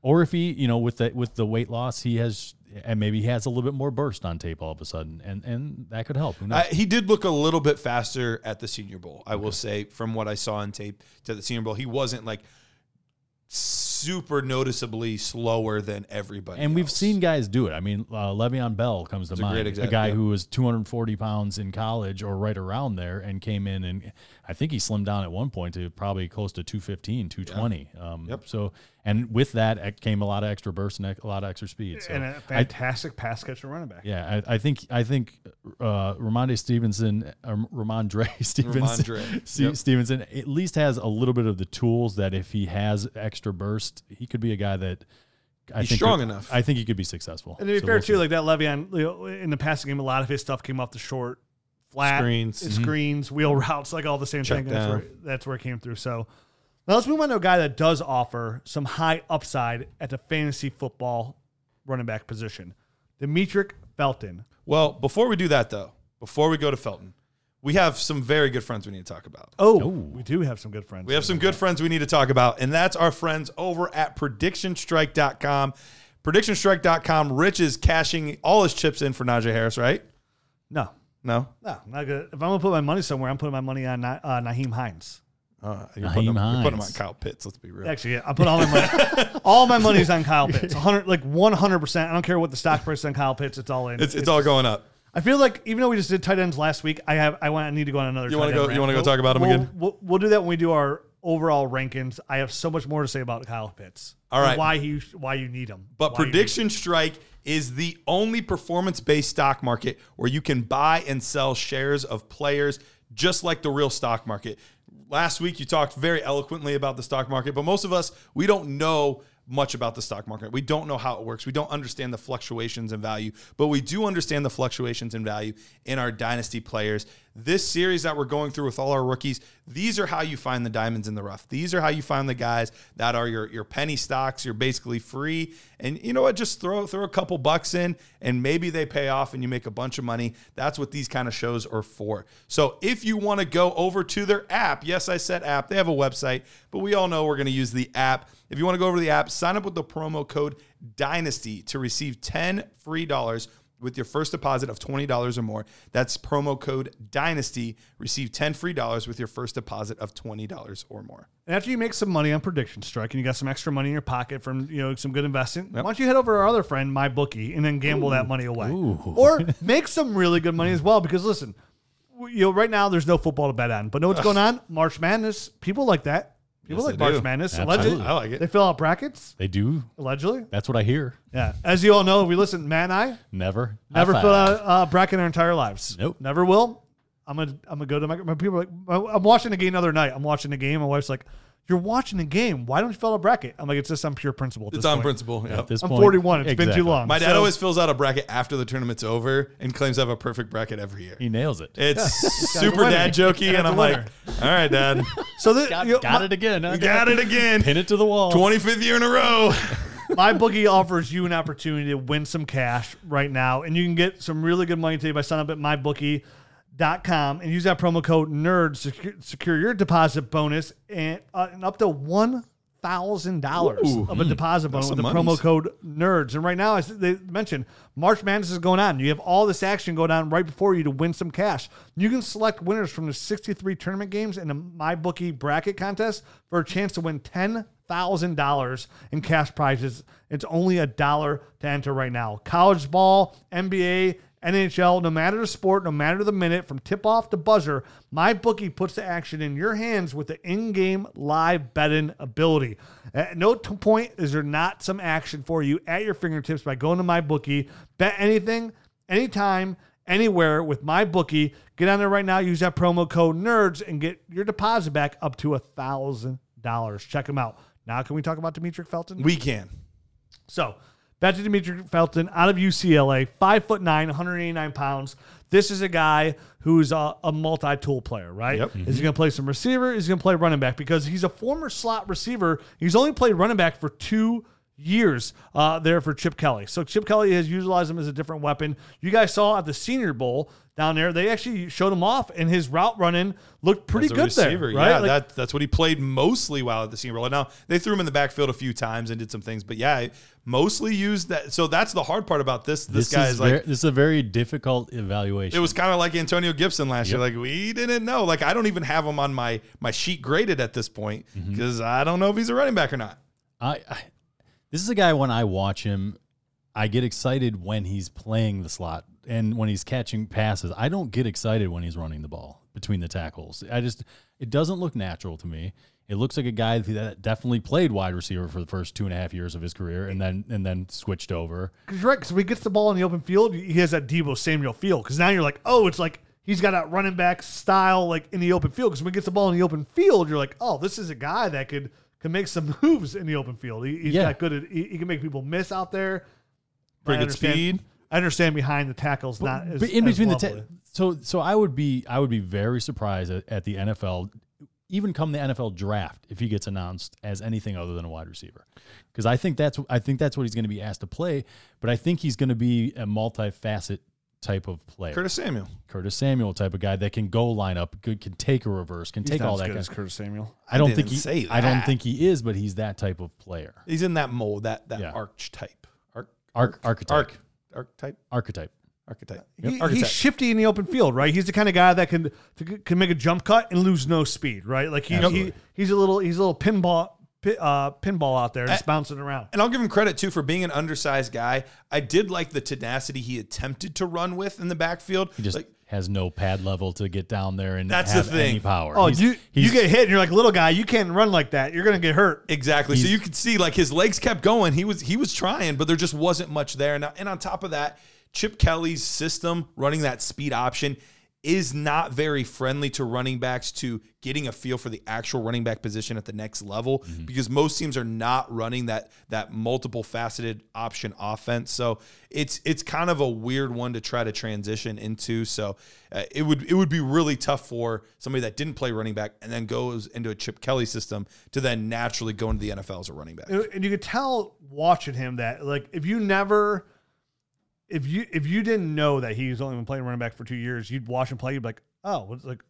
Or if he, you know, with the with the weight loss, he has and maybe he has a little bit more burst on tape all of a sudden, and and that could help. Who knows? Uh, he did look a little bit faster at the Senior Bowl. I will say, from what I saw on tape to the Senior Bowl, he wasn't like super noticeably slower than everybody. and we've seen guys do it. I mean, uh, Le'Veon Bell comes to a mind. great a example, guy yeah. who was 240 pounds in college or right around there and came in and I think he slimmed down at one point to probably close to 215, 220. Um, Yep. So, and with that came a lot of extra burst and a lot of extra speed. So and a fantastic pass catcher running back. yeah, I, I think I think uh, Ramonde Stevenson, um, Rhamondre Stevenson, Rhamondre, Ste- yep. Stevenson at least has a little bit of the tools that if he has extra burst, he could be a guy that I He's think strong could- enough. I think he could be successful. And to be So fair we'll too, see. like that Le'Veon you know, in the passing game, a lot of his stuff came off the short, flat Screens. Mm-hmm. screens, wheel routes, like all the same Check thing. That's where, that's where it came through. So now let's move on to a guy that does offer some high upside at the fantasy football running back position, Demetric Felton. Well, before we do that though, before we go to Felton, we have some very good friends we need to talk about. Oh, we do have some good friends. We have some good friends we need to talk about, and that's our friends over at predictionstrike.com. Predictionstrike.com, Rich is cashing all his chips in for Najee Harris, right? No, No? no, not good. If I'm gonna put my money somewhere, I'm putting my money on Na- uh, Nyheim Hines. Uh, you're, putting him, you're putting him on Hines. Kyle Pitts, let's be real. Actually, yeah, I put all my money. all my money's on Kyle Pitts. 100, like 100. percent I don't care what the stock price is on Kyle Pitts. It's all in. It's, it's all going up. I feel like even though we just did tight ends last week, I have I want I need to go on another. You want to go- you wanna go talk about him we'll, again? We'll, we'll do that when we do our overall rankings. I have so much more to say about Kyle Pitts. All right, why he why you need him. But Why you need Prediction Strike is the only performance based stock market where you can buy and sell shares of players just like the real stock market. Last week, you talked very eloquently about the stock market, but most of us, we don't know much about the stock market. We don't know how it works. We don't understand the fluctuations in value, but we do understand the fluctuations in value in our dynasty players. This series that we're going through with all our rookies, these are how you find the diamonds in the rough. These are how you find the guys that are your, your penny stocks. You're basically free. And you know what? Just throw throw a couple bucks in and maybe they pay off and you make a bunch of money. That's what these kind of shows are for. So if you want to go over to their app, yes, I said app. They have a website, but we all know we're going to use the app. If you want to go over to the app, sign up with the promo code DYNASTY to receive 10 free dollars with your first deposit of $20 or more. That's promo code DYNASTY. Receive 10 free dollars with your first deposit of $20 or more. And after you make some money on Prediction Strike and you got some extra money in your pocket from you know some good investing, why don't you head over to our other friend, My Bookie, and then gamble that money away, or make some really good money as well? Because listen, you know right now there's no football to bet on, but know what's going on? March Madness. People like that. People Yes, like they March do. Madness. Absolutely. Allegedly, I like it. They fill out brackets. they do. Allegedly, That's what I hear. yeah. As you all know, we listen, Matt and I Never, never High fill five. out a bracket in our entire lives. Nope. Never will. I'm gonna I'm gonna go to my, my people. Are like I'm watching the game the other night. I'm watching the game. My wife's like, "You're watching the game. Why don't you fill out a bracket?" I'm like, "It's just on pure principle." At It's this on point. principle. Yeah. At this I'm point, 41. It's been too long. My dad So- always fills out a bracket after the tournament's over and claims to have a perfect bracket every year. He nails it. It's super dad jokey, and I'm like, all right, dad, So the, got you know, got my, it again. Huh? you got it again. Pin it to the wall. 25th year in a row. my bookie offers you an opportunity to win some cash right now, and you can get some really good money today by signing up at mybookie.com and use that promo code NERD secure, secure your deposit bonus and, uh, and up to one thousand dollars of a deposit bonus with the monies. promo code NERDS. And right now, as they mentioned, March Madness is going on. You have all this action going on right before you to win some cash. You can select winners from the 63 tournament games and the MyBookie bracket contest for a chance to win ten thousand dollars in cash prizes. It's only a dollar to enter right now. College ball, NBA, NHL, no matter the sport, no matter the minute, from tip off to buzzer, my bookie puts the action in your hands with the in-game live betting ability. At no point is there not some action for you at your fingertips by going to my bookie. Bet anything, anytime, anywhere with my bookie. Get on there right now. Use that promo code NERDS and get your deposit back up to a thousand dollars. Check them out. Now, can we talk about Demetric Felton? We can. So, back to Demetric Felton out of UCLA, five foot nine, 189 pounds. This is a guy who's a, a multi-tool player, right? Yep. Is he mm-hmm. going to play some receiver? Is he going to play running back? Because he's a former slot receiver. He's only played running back for two years uh, there for Chip Kelly. So Chip Kelly has utilized him as a different weapon. You guys saw at the Senior Bowl down there, they actually showed him off, and his route running looked pretty good receiver, there, right? Yeah, Like, that, that's what he played mostly while at the Senior Bowl. Now they threw him in the backfield a few times and did some things, but yeah, mostly used that. So that's the hard part about this. This, guy is, very, like this is a very difficult evaluation. it was kind of like Antonio Gibson last year. Like we didn't know. Like I don't even have him on my my sheet graded at this point Mm-hmm. because I don't know if he's a running back or not. I, I this is a guy when I watch him, I get excited when he's playing the slot and when he's catching passes. I don't get excited when he's running the ball between the tackles. I just it doesn't look natural to me. It looks like a guy that definitely played wide receiver for the first two and a half years of his career, and then and then switched over. Cause right, because when he gets the ball in the open field, he has that Deebo Samuel feel. Because now you're like, oh, it's like he's got that running back style like in the open field. Because when he gets the ball in the open field, you're like, oh, this is a guy that could can make some moves in the open field. He, he's Yeah. got good. At, he, he can make people miss out there. Pretty I good speed. I understand behind the tackles not as, but in as between the lovely. ta- so so I would be I would be very surprised at, at the NFL even come the NFL draft if he gets announced as anything other than a wide receiver because I think that's I think that's what he's going to be asked to play but I think he's going to be a multifaceted type of player Curtis Samuel. Curtis Samuel type of guy that can go line up good can take a reverse can He's take not all as that good kind as Curtis Samuel. I don't I think he didn't say I don't that. think he is but he's that type of player He's in that mold, that that Yeah. archetype. Arc, Arch- archetype arc, archetype, archetype archetype. He- he's Archetype. shifty in the open field, right? He's the kind of guy that can can make a jump cut and lose no speed, right? Like he, he Absolutely. he's a little he's a little pinball pi- uh, pinball out there, just bouncing around. And I'll give him credit too for being an undersized guy. I did like the tenacity he attempted to run with in the backfield. he just like, has no pad level to get down there and That's the have any thing. power Oh, He's- you you get hit and you're like little guy, you can't run like that. You're gonna get hurt. Exactly. So you could see like his legs kept going. He was he was trying, but there just wasn't much there. And, and on top of that, Chip Kelly's system running that speed option is not very friendly to running backs to getting a feel for the actual running back position at the next level because most teams are not running that that multiple faceted option offense. So it's it's kind of a weird one to try to transition into. So uh, it would it would be really tough for somebody that didn't play running back and then goes into a Chip Kelly system to then naturally go into the NFL as a running back. And you could tell watching him that like if you never if you if you didn't know that he's only been playing running back for two years, you'd watch him play, you'd be like, oh, what's like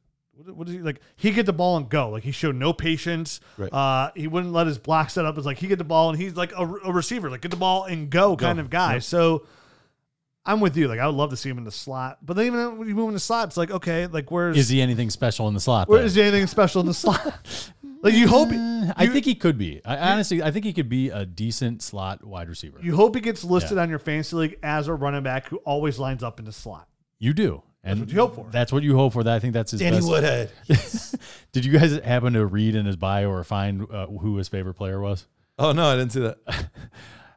what, is he like? He get the ball and go. Like he showed no patience. Right. Uh, he wouldn't let his block set up. It's like he get the ball and he's like a, a receiver, like get the ball and go, kind of guy. So I'm with you. Like I would love to see him in the slot, but then even when you move in the slot, it's like okay, like where's Is he anything special in the slot? where though? is there anything special in the slot? like you hope I you- think he could be. I, honestly, I think he could be a decent slot wide receiver. You, You hope he gets listed on your fantasy league as a running back who always lines up in the slot. You do, and what you hope for. That's what you hope for. That I think that's his Danny best. Woodhead. Did you guys happen to read in his bio or find uh, who his favorite player was? Oh no, I didn't see that.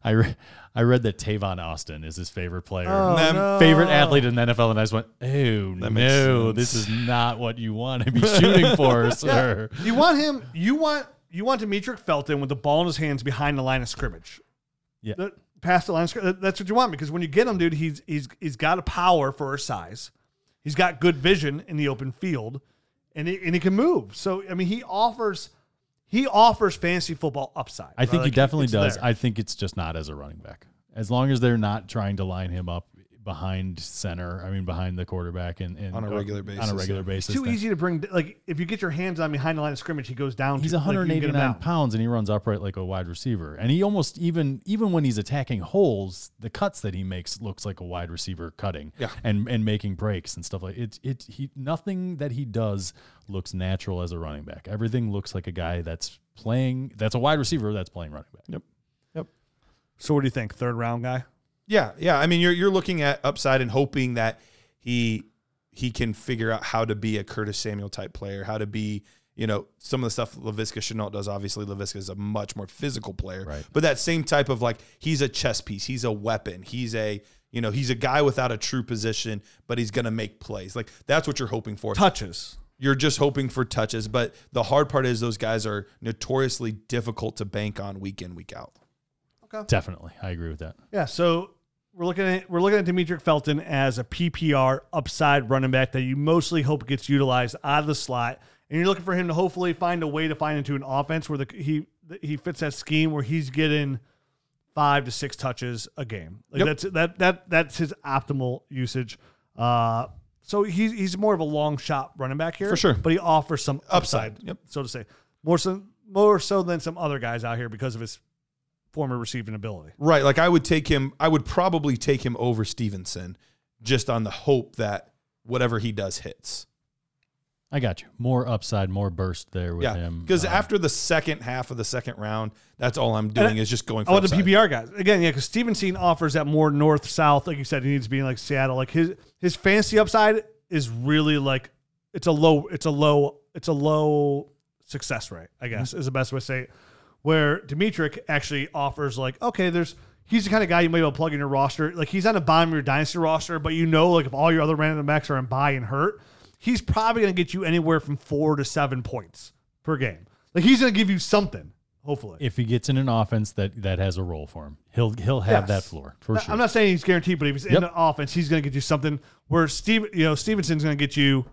I re- I read that Tavon Austin is his favorite player. Oh, no. Favorite athlete in the NFL, and I just went, "Oh That no, this is not what you want to be shooting for, sir." You want him. You want you want Demetric Felton with the ball in his hands behind the line of scrimmage. Yeah. The- past the line of scrimmage. That's what you want because when you get him, dude, he's he's he's got a power for his size. He's got good vision in the open field, and he, and he can move. So I mean, he offers he offers fantasy football upside. I think right? he Like, definitely does. there. I think it's just not as a running back. As long as they're not trying to line him up behind center, I mean behind the quarterback and, and On a regular on a regular yeah. basis. Too then- easy to bring. Like if you get your hands on behind the line of scrimmage, he goes down. He's to, like, you can get him 189 down. pounds and he runs upright like a wide receiver. And he almost even even when he's attacking holes, the cuts that he makes looks like a wide receiver cutting. Yeah. And and making breaks and stuff like it. It he nothing that he does looks natural as a running back. Everything looks like a guy that's playing that's a wide receiver that's playing running back. Yep. Yep. So what do you think? Third round guy? Yeah, yeah. I mean, you're you're looking at upside and hoping that he he can figure out how to be a Curtis Samuel type player, how to be you know some of the stuff Laviska Shenault does. Obviously, Laviska is a much more physical player, Right. but that same type of like he's a chess piece, he's a weapon, he's a you know he's a guy without a true position, but he's gonna make plays. Like that's what you're hoping for. Touches. You're just hoping for touches, but the hard part is those guys are notoriously difficult to bank on week in week out. Okay. Definitely. I agree with that. Yeah, so we're looking at we're looking at Demetric Felton as a PPR upside running back that you mostly hope gets utilized out of the slot, and you're looking for him to hopefully find a way to find into an offense where the he he fits that scheme where he's getting five to six touches a game. Like Yep. that's that that that's his optimal usage. Uh, so he's he's more of a long shot running back here For sure. but he offers some upside, Upside, yep. so to say, more so more so than some other guys out here because of his former receiving ability. Right. Like I would take him, I would probably take him over Stevenson just on the hope that whatever he does hits. I got you. More upside, more burst there with Yeah. him. Because Um, after the second half of the second round, that's all I'm doing I- is just going I for want the upside. PPR guys again, yeah, because Stevenson offers that more north south, like you said, he needs to be in like Seattle. Like his his fantasy upside is really like it's a low, it's a low, it's a low success rate. I guess is the best way to say it. Where Demetric actually offers like, okay, there's he's the kind of guy you might be able to plug in your roster. Like he's on the bottom of your dynasty roster, but you know, like if all your other random backs are in buy and hurt, he's probably going to get you anywhere from four to seven points per game. Like he's going to give you something, hopefully. if he gets in an offense that that has a role for him, he'll he'll have Yes. that floor for I- sure. I'm not saying he's guaranteed, but if he's in Yep. the offense, he's going to get you something. Where Steve, you know, Stevenson's going to get you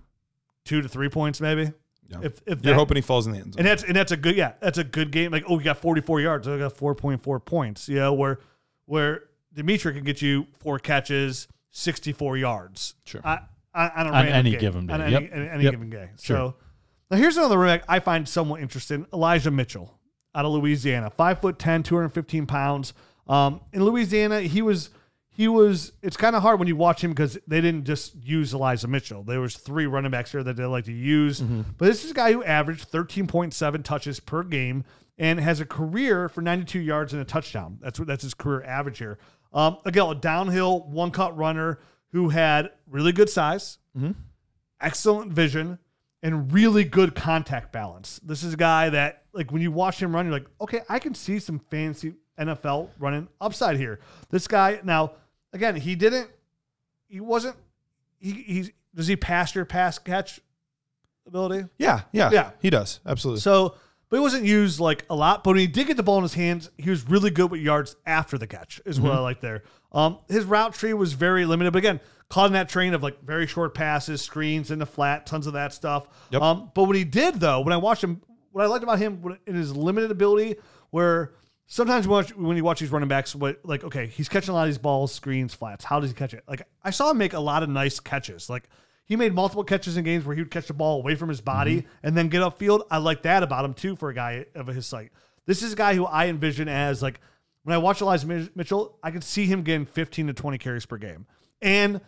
two to three points, maybe. Yeah. If if You're that- hoping he falls in the end zone. and that's and that's a good, yeah, that's a good game. Like, oh, we got 44 yards, I got 4.4 points. You know, where where Demetric can get you four catches, 64 yards. Sure. I, I, on, a On any game. given day. On any, Yep. any, any Yep. given game. Sure. So now here's another running back I find somewhat interesting. Elijah Mitchell out of Louisiana, five foot 10, 215 pounds. Um, in Louisiana, he was he was. It's kind of hard when you watch him because they didn't just use Elijah Mitchell. There was three running backs here that they like to use. But this is a guy who averaged 13.7 touches per game and has a career for 92 yards and a touchdown. That's what that's his career average here. Um, again, a downhill one cut runner who had really good size, excellent vision, and really good contact balance. This is a guy that, like, when you watch him run, you're like, okay, I can see some fancy NFL running upside here. This guy, now, again, he didn't, he wasn't, he, he's, does he pass your pass catch ability? yeah, yeah, Yeah. He does absolutely. So, but he wasn't used like a lot. But when he did get the ball in his hands, he was really good with yards after the catch, is what I like there. Um, his route tree was very limited, but again, caught in that train of like very short passes, screens in the flat, tons of that stuff. Yep. Um, but what he did though, when I watched him, what I liked about him in his limited ability, where sometimes when you watch, when you watch these running backs, what like okay, he's catching a lot of these balls, screens, flats. How does he catch it? Like I saw him make a lot of nice catches, like. He made multiple catches in games where he would catch the ball away from his body mm-hmm. and then get upfield. I like that about him too for a guy of his sight. This is a guy who I envision as like when I watch Elijah Mitchell, I could see him getting 15 to 20 carries per game and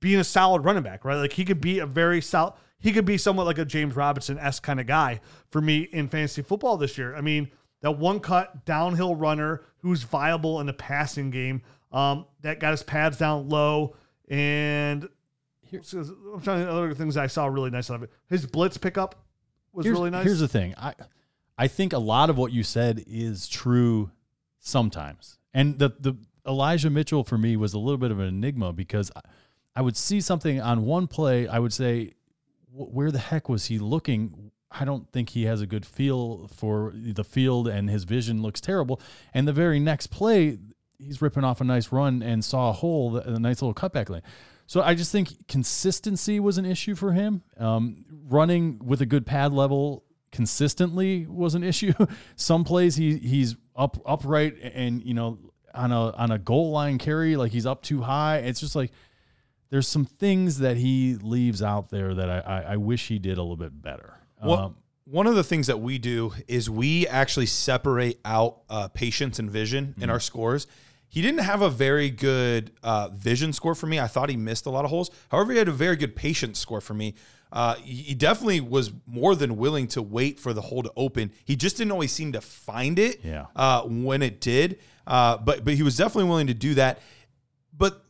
being a solid running back, right? Like he could be a very solid, he could be somewhat like a James Robinson s kind of guy for me in fantasy football this year. I mean, that one cut downhill runner who's viable in the passing game, um, that got his pads down low and so I'm trying to other things I saw really nice of it. His blitz pickup was here's, really nice. Here's the thing. I I think a lot of what you said is true sometimes. And the the Elijah Mitchell for me was a little bit of an enigma because I, I would see something on one play, I would say, where the heck was he looking? I don't think he has a good feel for the field and his vision looks terrible. And the very next play, he's ripping off a nice run and saw a hole, a nice little cutback lane. So I just think consistency was an issue for him. Um, running with a good pad level consistently was an issue. Some plays he he's up upright and you know on a on a goal line carry like he's up too high. It's just like there's some things that he leaves out there that I I, I wish he did a little bit better. What, Um, one of the things that we do is we actually separate out uh, patience and vision Mm-hmm. in our scores. He didn't have a very good uh, vision score for me. I thought he missed a lot of holes. However, he had a very good patience score for me. Uh, he he definitely was more than willing to wait for the hole to open. He just didn't always seem to find it Yeah. uh, when it did. Uh, but but he was definitely willing to do that. But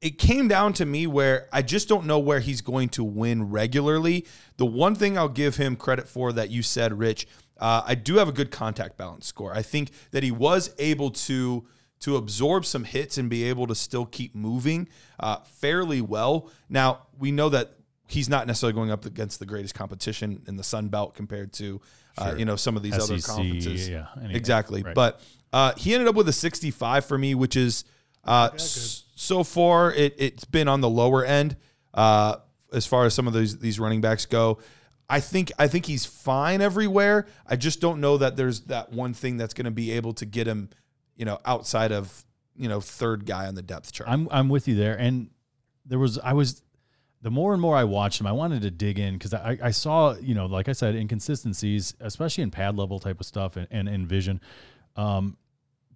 it, came down to me where I just don't know where he's going to win regularly. The one thing I'll give him credit for that you said, Rich, uh, I do have a good contact balance score. I think that he was able to to absorb some hits and be able to still keep moving uh, fairly well. Now we know that he's not necessarily going up against the greatest competition in the Sun Belt compared to uh, you know some of these other conferences. yeah, anything. exactly. Right. But uh, he ended up with a 65 for me, which is uh, so far it, it's been on the lower end uh, as far as some of these these running backs go. I think I think he's fine everywhere. I just don't know that there's that one thing that's going to be able to get him, you know, outside of you know third guy on the depth chart. I'm I'm with you there, and there was I was the more and more I watched him, I wanted to dig in because I, I saw you know like I said inconsistencies, especially in pad level type of stuff and and in vision. Um,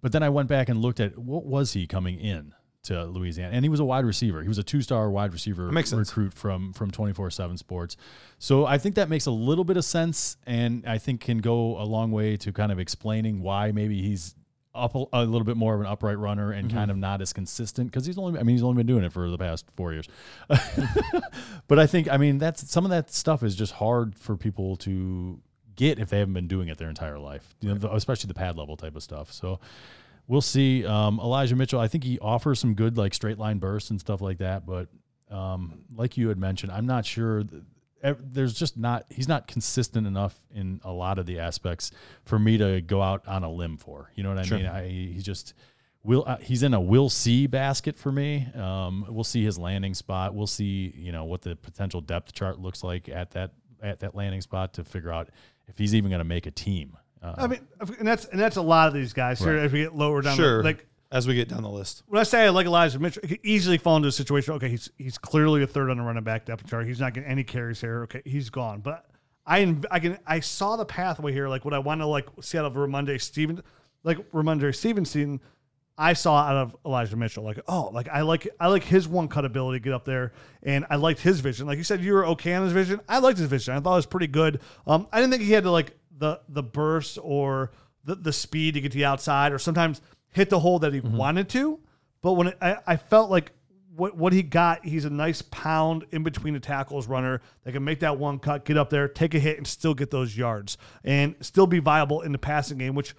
but then I went back and looked at what was he coming in to Louisiana, and he was a wide receiver. He was a two star wide receiver recruit from from twenty four seven Sports. So I think that makes a little bit of sense, and I think can go a long way to kind of explaining why maybe he's up a, a little bit more of an upright runner and kind of not as consistent because he's only I mean he's only been doing it for the past four years. but I think I mean that's some of that stuff is just hard for people to get if they haven't been doing it their entire life, you know, the, especially the pad level type of stuff. So we'll see. Um, Elijah Mitchell, I think he offers some good like straight line bursts and stuff like that, but um, like you had mentioned, I'm not sure. th- There's just not he's not consistent enough in a lot of the aspects for me to go out on a limb for. You know what I mean? I, he just will. Uh, he's in a we'll see basket for me. Um, we'll see his landing spot. We'll see you know what the potential depth chart looks like at that at that landing spot to figure out if he's even going to make a team. Uh, I mean, and that's and that's a lot of these guys here Right. as we get lower down. sure. The, like as we get down the list, when I say I like Elijah Mitchell, he could easily fall into a situation. Okay, he's he's clearly a third on the running back depth chart. He's not getting any carries here. Okay, he's gone. But I I can I saw the pathway here. Like what I want to like see out of Rhamondre Steven, like Rhamondre Stevenson. I saw out of Elijah Mitchell, like oh, like I like I like his one cut ability to get up there, and I liked his vision. Like you said, you were okay on his vision. I liked his vision. I thought it was pretty good. Um, I didn't think he had to like the the burst or the the speed to get to the outside, or sometimes hit the hole that he wanted to. But when it, I, I felt like what what he got, he's a nice pound in between the tackles runner that can make that one cut, get up there, take a hit, and still get those yards, and still be viable in the passing game. Which,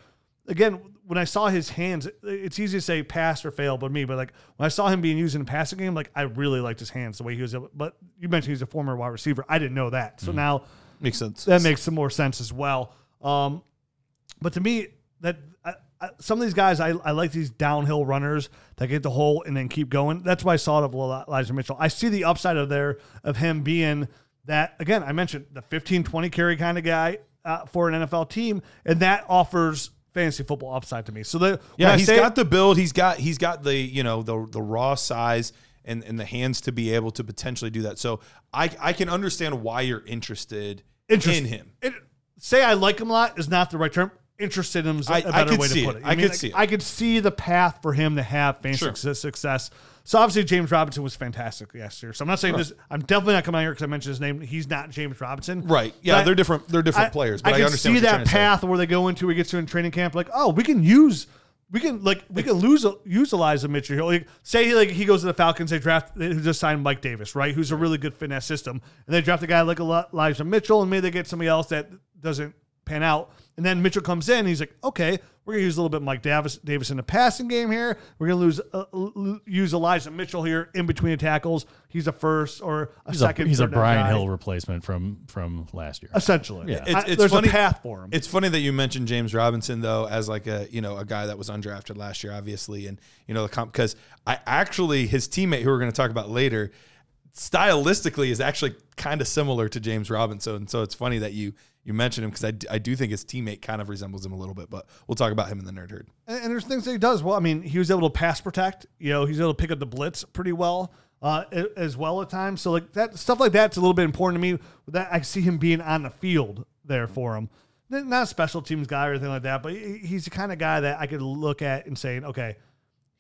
again, when I saw his hands, it's easy to say pass or fail, but me, but like when I saw him being used in the passing game, like I really liked his hands the way he was. Able, but you mentioned he's a former wide receiver. I didn't know that, so now makes sense. that makes some more sense as well. Um, but to me, that I, I, some of these guys, I, I like these downhill runners that get the hole and then keep going. That's why I saw it of Elijah Mitchell. I see the upside of there of him being that again. I mentioned the 15, 20 carry kind of guy uh, for an NFL team, and that offers fantasy football upside to me. So the Yeah, I he's say- got the build. He's got he's got the you know the the raw size and and the hands to be able to potentially do that. So I I can understand why you're interested Interest- in him. it, say I like him a lot is not the right term. Interested in him is a I- I better way to put it. it. I mean, could see it. I could see the path for him to have fantasy Sure. success, success. So obviously James Robinson was fantastic last year. So I'm not saying this. I'm definitely not coming out here because I mentioned his name. He's not James Robinson. Right. Yeah, But they're different. They're different players. But I, can understand see that trying to say. path where they go into. He gets to in training camp. Like, oh, we can use. We can like we can lose use Elijah Mitchell. Like, say like he goes to the Falcons, they draft they just signed Mike Davis, right? Who's a really good finesse system, and they draft a guy like Eli- Elijah Mitchell, and maybe they get somebody else that doesn't pan out. And then Mitchell comes in, he's like, okay, we're gonna use a little bit Mike Davis Davis in the passing game here. We're gonna lose uh, use Elijah Mitchell here in between the tackles. He's a first or a he's a, second. he's a Brian guy. Hill replacement from from last year. essentially. Yeah. It's- I- there's funny- a path for him. It's funny that you mentioned James Robinson though as like a you know a guy that was undrafted last year, obviously, and you know the comp because I actually his teammate who we're going to talk about later, stylistically is actually kind of similar to James Robinson. So it's funny that you you mentioned him because I, d- I do think his teammate kind of resembles him a little bit, but we'll talk about him in the nerd herd. And, and there's things that he does well. I mean, he was able to pass protect. You know, he's able to pick up the blitz pretty well uh, as well at times. So like that stuff like that's a little bit important to me. That I see him being on the field there for him. Not a special teams guy or anything like that, but he's the kind of guy that I could look at and saying, okay,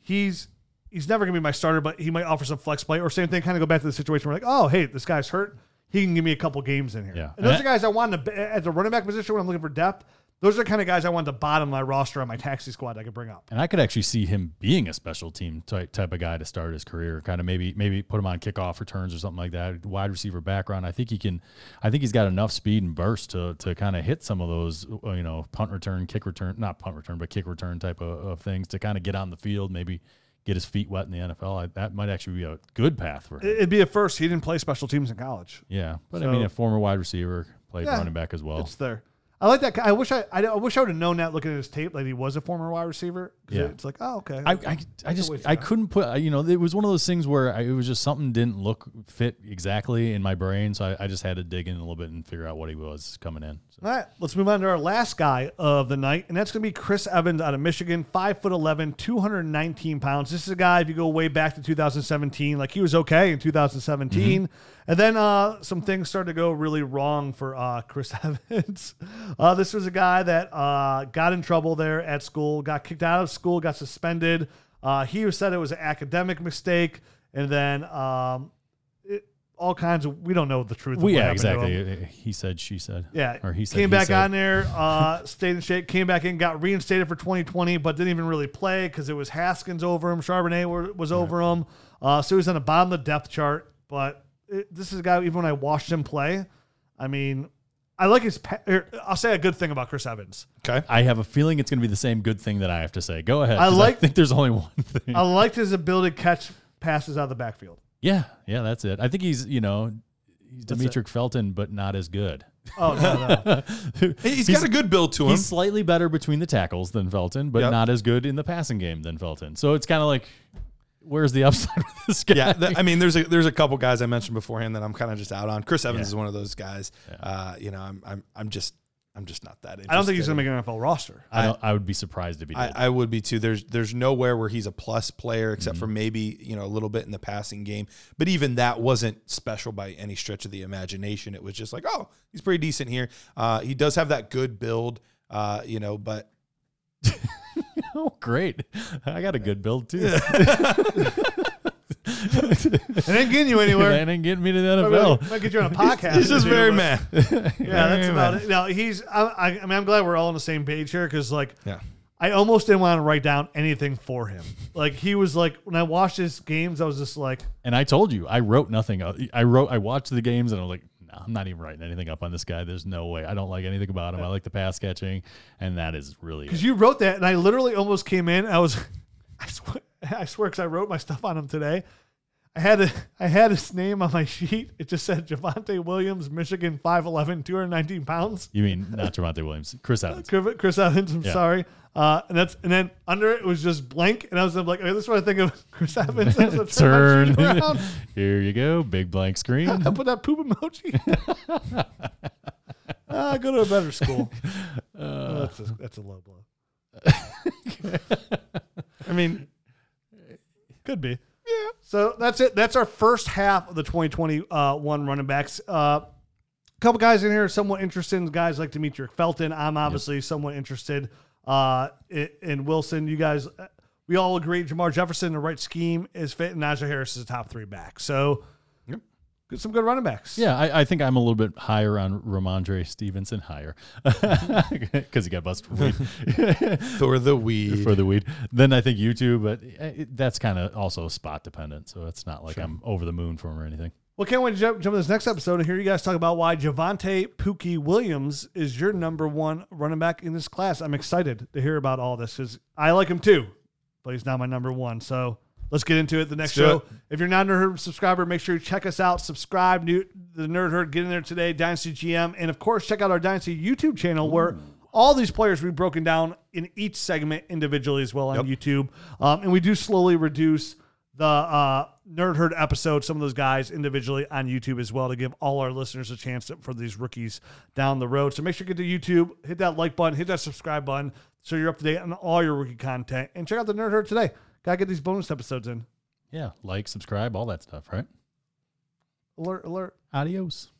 he's he's never gonna be my starter, but he might offer some flex play or same thing. Kind of go back to the situation where like, oh hey, this guy's hurt. He can give me a couple games in here. Yeah. And those And are guys I wanted to at the running back position when I'm looking for depth. Those are the kind of guys I want to bottom my roster on my taxi squad I could bring up. And I could actually see him being a special team type, type of guy to start his career. Kind of maybe maybe put him on kickoff returns or something like that. Wide receiver background. I think he can. I think he's got enough speed and burst to to kind of hit some of those uh, you know punt return, kick return, not punt return, but kick return type of, of things to kind of get on the field. Maybe get his feet wet in the NFL. I, that might actually be a good path for him. It'd be a first. He didn't play special teams in college. yeah, but I mean a former wide receiver played Yeah, running back as well. It's there. I like that. I wish I, I, I wish I would have known that looking at his tape that he was a former wide receiver. Yeah. it's like, oh, okay. I, I, I just I couldn't put you know it was one of those things where I, it was just something didn't look fit exactly in my brain so I, I just had to dig in a little bit and figure out what he was coming in. All right, let's move on to our last guy of the night, and that's going to be Chris Evans out of Michigan, five foot 11, 219 pounds. This is a guy, if you go way back to 2017, like he was okay in 2017. And then uh, some things started to go really wrong for uh, Chris Evans. Uh, this was a guy that uh, got in trouble there at school, got kicked out of school, got suspended. Uh, he said it was an academic mistake, and then um, all kinds of, we don't know the truth. of well, what yeah, happened to him. exactly. He said, she said. Yeah, or he said. came he back said. on there, uh, stayed in shape, came back in, got reinstated for 2020, but didn't even really play because it was Haskins over him, Charbonnet were, was over him, uh, so he was on the bottom of the depth chart. But it, this is a guy. Even when I watched him play, I mean, I like his. pa- er, I'll say a good thing about Chris Evans. Okay. I have a feeling it's going to be the same good thing that I have to say. Go ahead. I 'cause like- I think there's only one thing. I liked his ability to catch passes out of the backfield. Yeah, yeah, that's it. I think he's you know he's That's Demetric Felton, but not as good. Oh no, no. He's got a good build to him. He's slightly better between the tackles than Felton, but Yep. not as good in the passing game than Felton. So it's kind of like, where's the upside with this guy? Yeah, th- I mean, there's a there's a couple guys I mentioned beforehand that I'm kind of just out on. Chris Evans Yeah. is one of those guys. Uh, you know, I'm I'm I'm just I'm just not that. Interested. I don't think he's going to make an NFL roster. I, don't, I would be surprised if he did. I, I would be too. There's there's nowhere where he's a plus player Mm-hmm. except for maybe you know a little bit in the passing game. But even that wasn't special by any stretch of the imagination. It was just like, oh, he's pretty decent here. Uh, he does have that good build, uh, you know, but oh, great! I got a good build too. It ain't getting you anywhere. that ain't getting me to the Might- NFL. Might get you on a podcast. he's just very mad. Yeah, that's about it. No, he's. I, I, I mean, I'm glad we're all on the same page here because, like, Yeah. I almost didn't want to write down anything for him. Like, he was like, when I watched his games, I was just like, And I told you, I wrote nothing. up. I wrote, I watched the games, and I was like, no, I'm not even writing anything up on this guy. There's no way. I don't like anything about him. I like the pass catching, and that is really. because you wrote that, and I literally almost came in. I was, I swear, I swear, because I wrote my stuff on him today. I had a, I had his name on my sheet. It just said Javonte Williams, Michigan, 5'11", 219 pounds. You mean not Javonte Williams, Chris Evans? Chris Evans. I'm Yeah. sorry. Uh, and that's and then under it was just blank, and I was like, okay, this is what I think of Chris Evans. Turn. around. Here you go, big blank screen. I put that poop emoji. uh, go to a better school. Oh, that's, a, that's a low blow. I mean, Could be. Yeah. So that's it. That's our first half of the 2021 running backs. Uh, couple guys in here somewhat interested. Guys like Demetric Felton. I'm obviously somewhat interested uh, in, in Wilson. You guys, uh, we all agree Jermar Jefferson, the right scheme, is fit, and Najee Harris is a top three back. So, Yep. Some good running backs. Yeah, I, I think I'm a little bit higher on Rhamondre Stevenson, higher because he got busted for weed. for the weed. for the weed. Then I think you too, but eh, it, that's kind of also spot dependent. So it's not like I'm over the moon for him or anything. Well, can't wait to jump, jump to this next episode and hear you guys talk about why Javonte Pookie Williams is your number one running back in this class. I'm excited to hear about all this because I like him too, but he's not my number one. So let's get into it. The next show. it. If you're not a Nerd Herd subscriber, make sure you check us out. Subscribe, new the Nerd Herd. Get in there today, Dynasty GM, and of course check out our Dynasty YouTube channel where. All these players we've broken down in each segment individually as well on YouTube, um, and we do slowly reduce the uh, Nerd Herd episode, some of those guys individually on YouTube as well to give all our listeners a chance to, for these rookies down the road. So make sure you get to YouTube, hit that like button, hit that subscribe button so you're up to date on all your rookie content. And check out the Nerd Herd today. Gotta get these bonus episodes in. Yeah, like, subscribe, all that stuff, right? Alert, alert. Adios.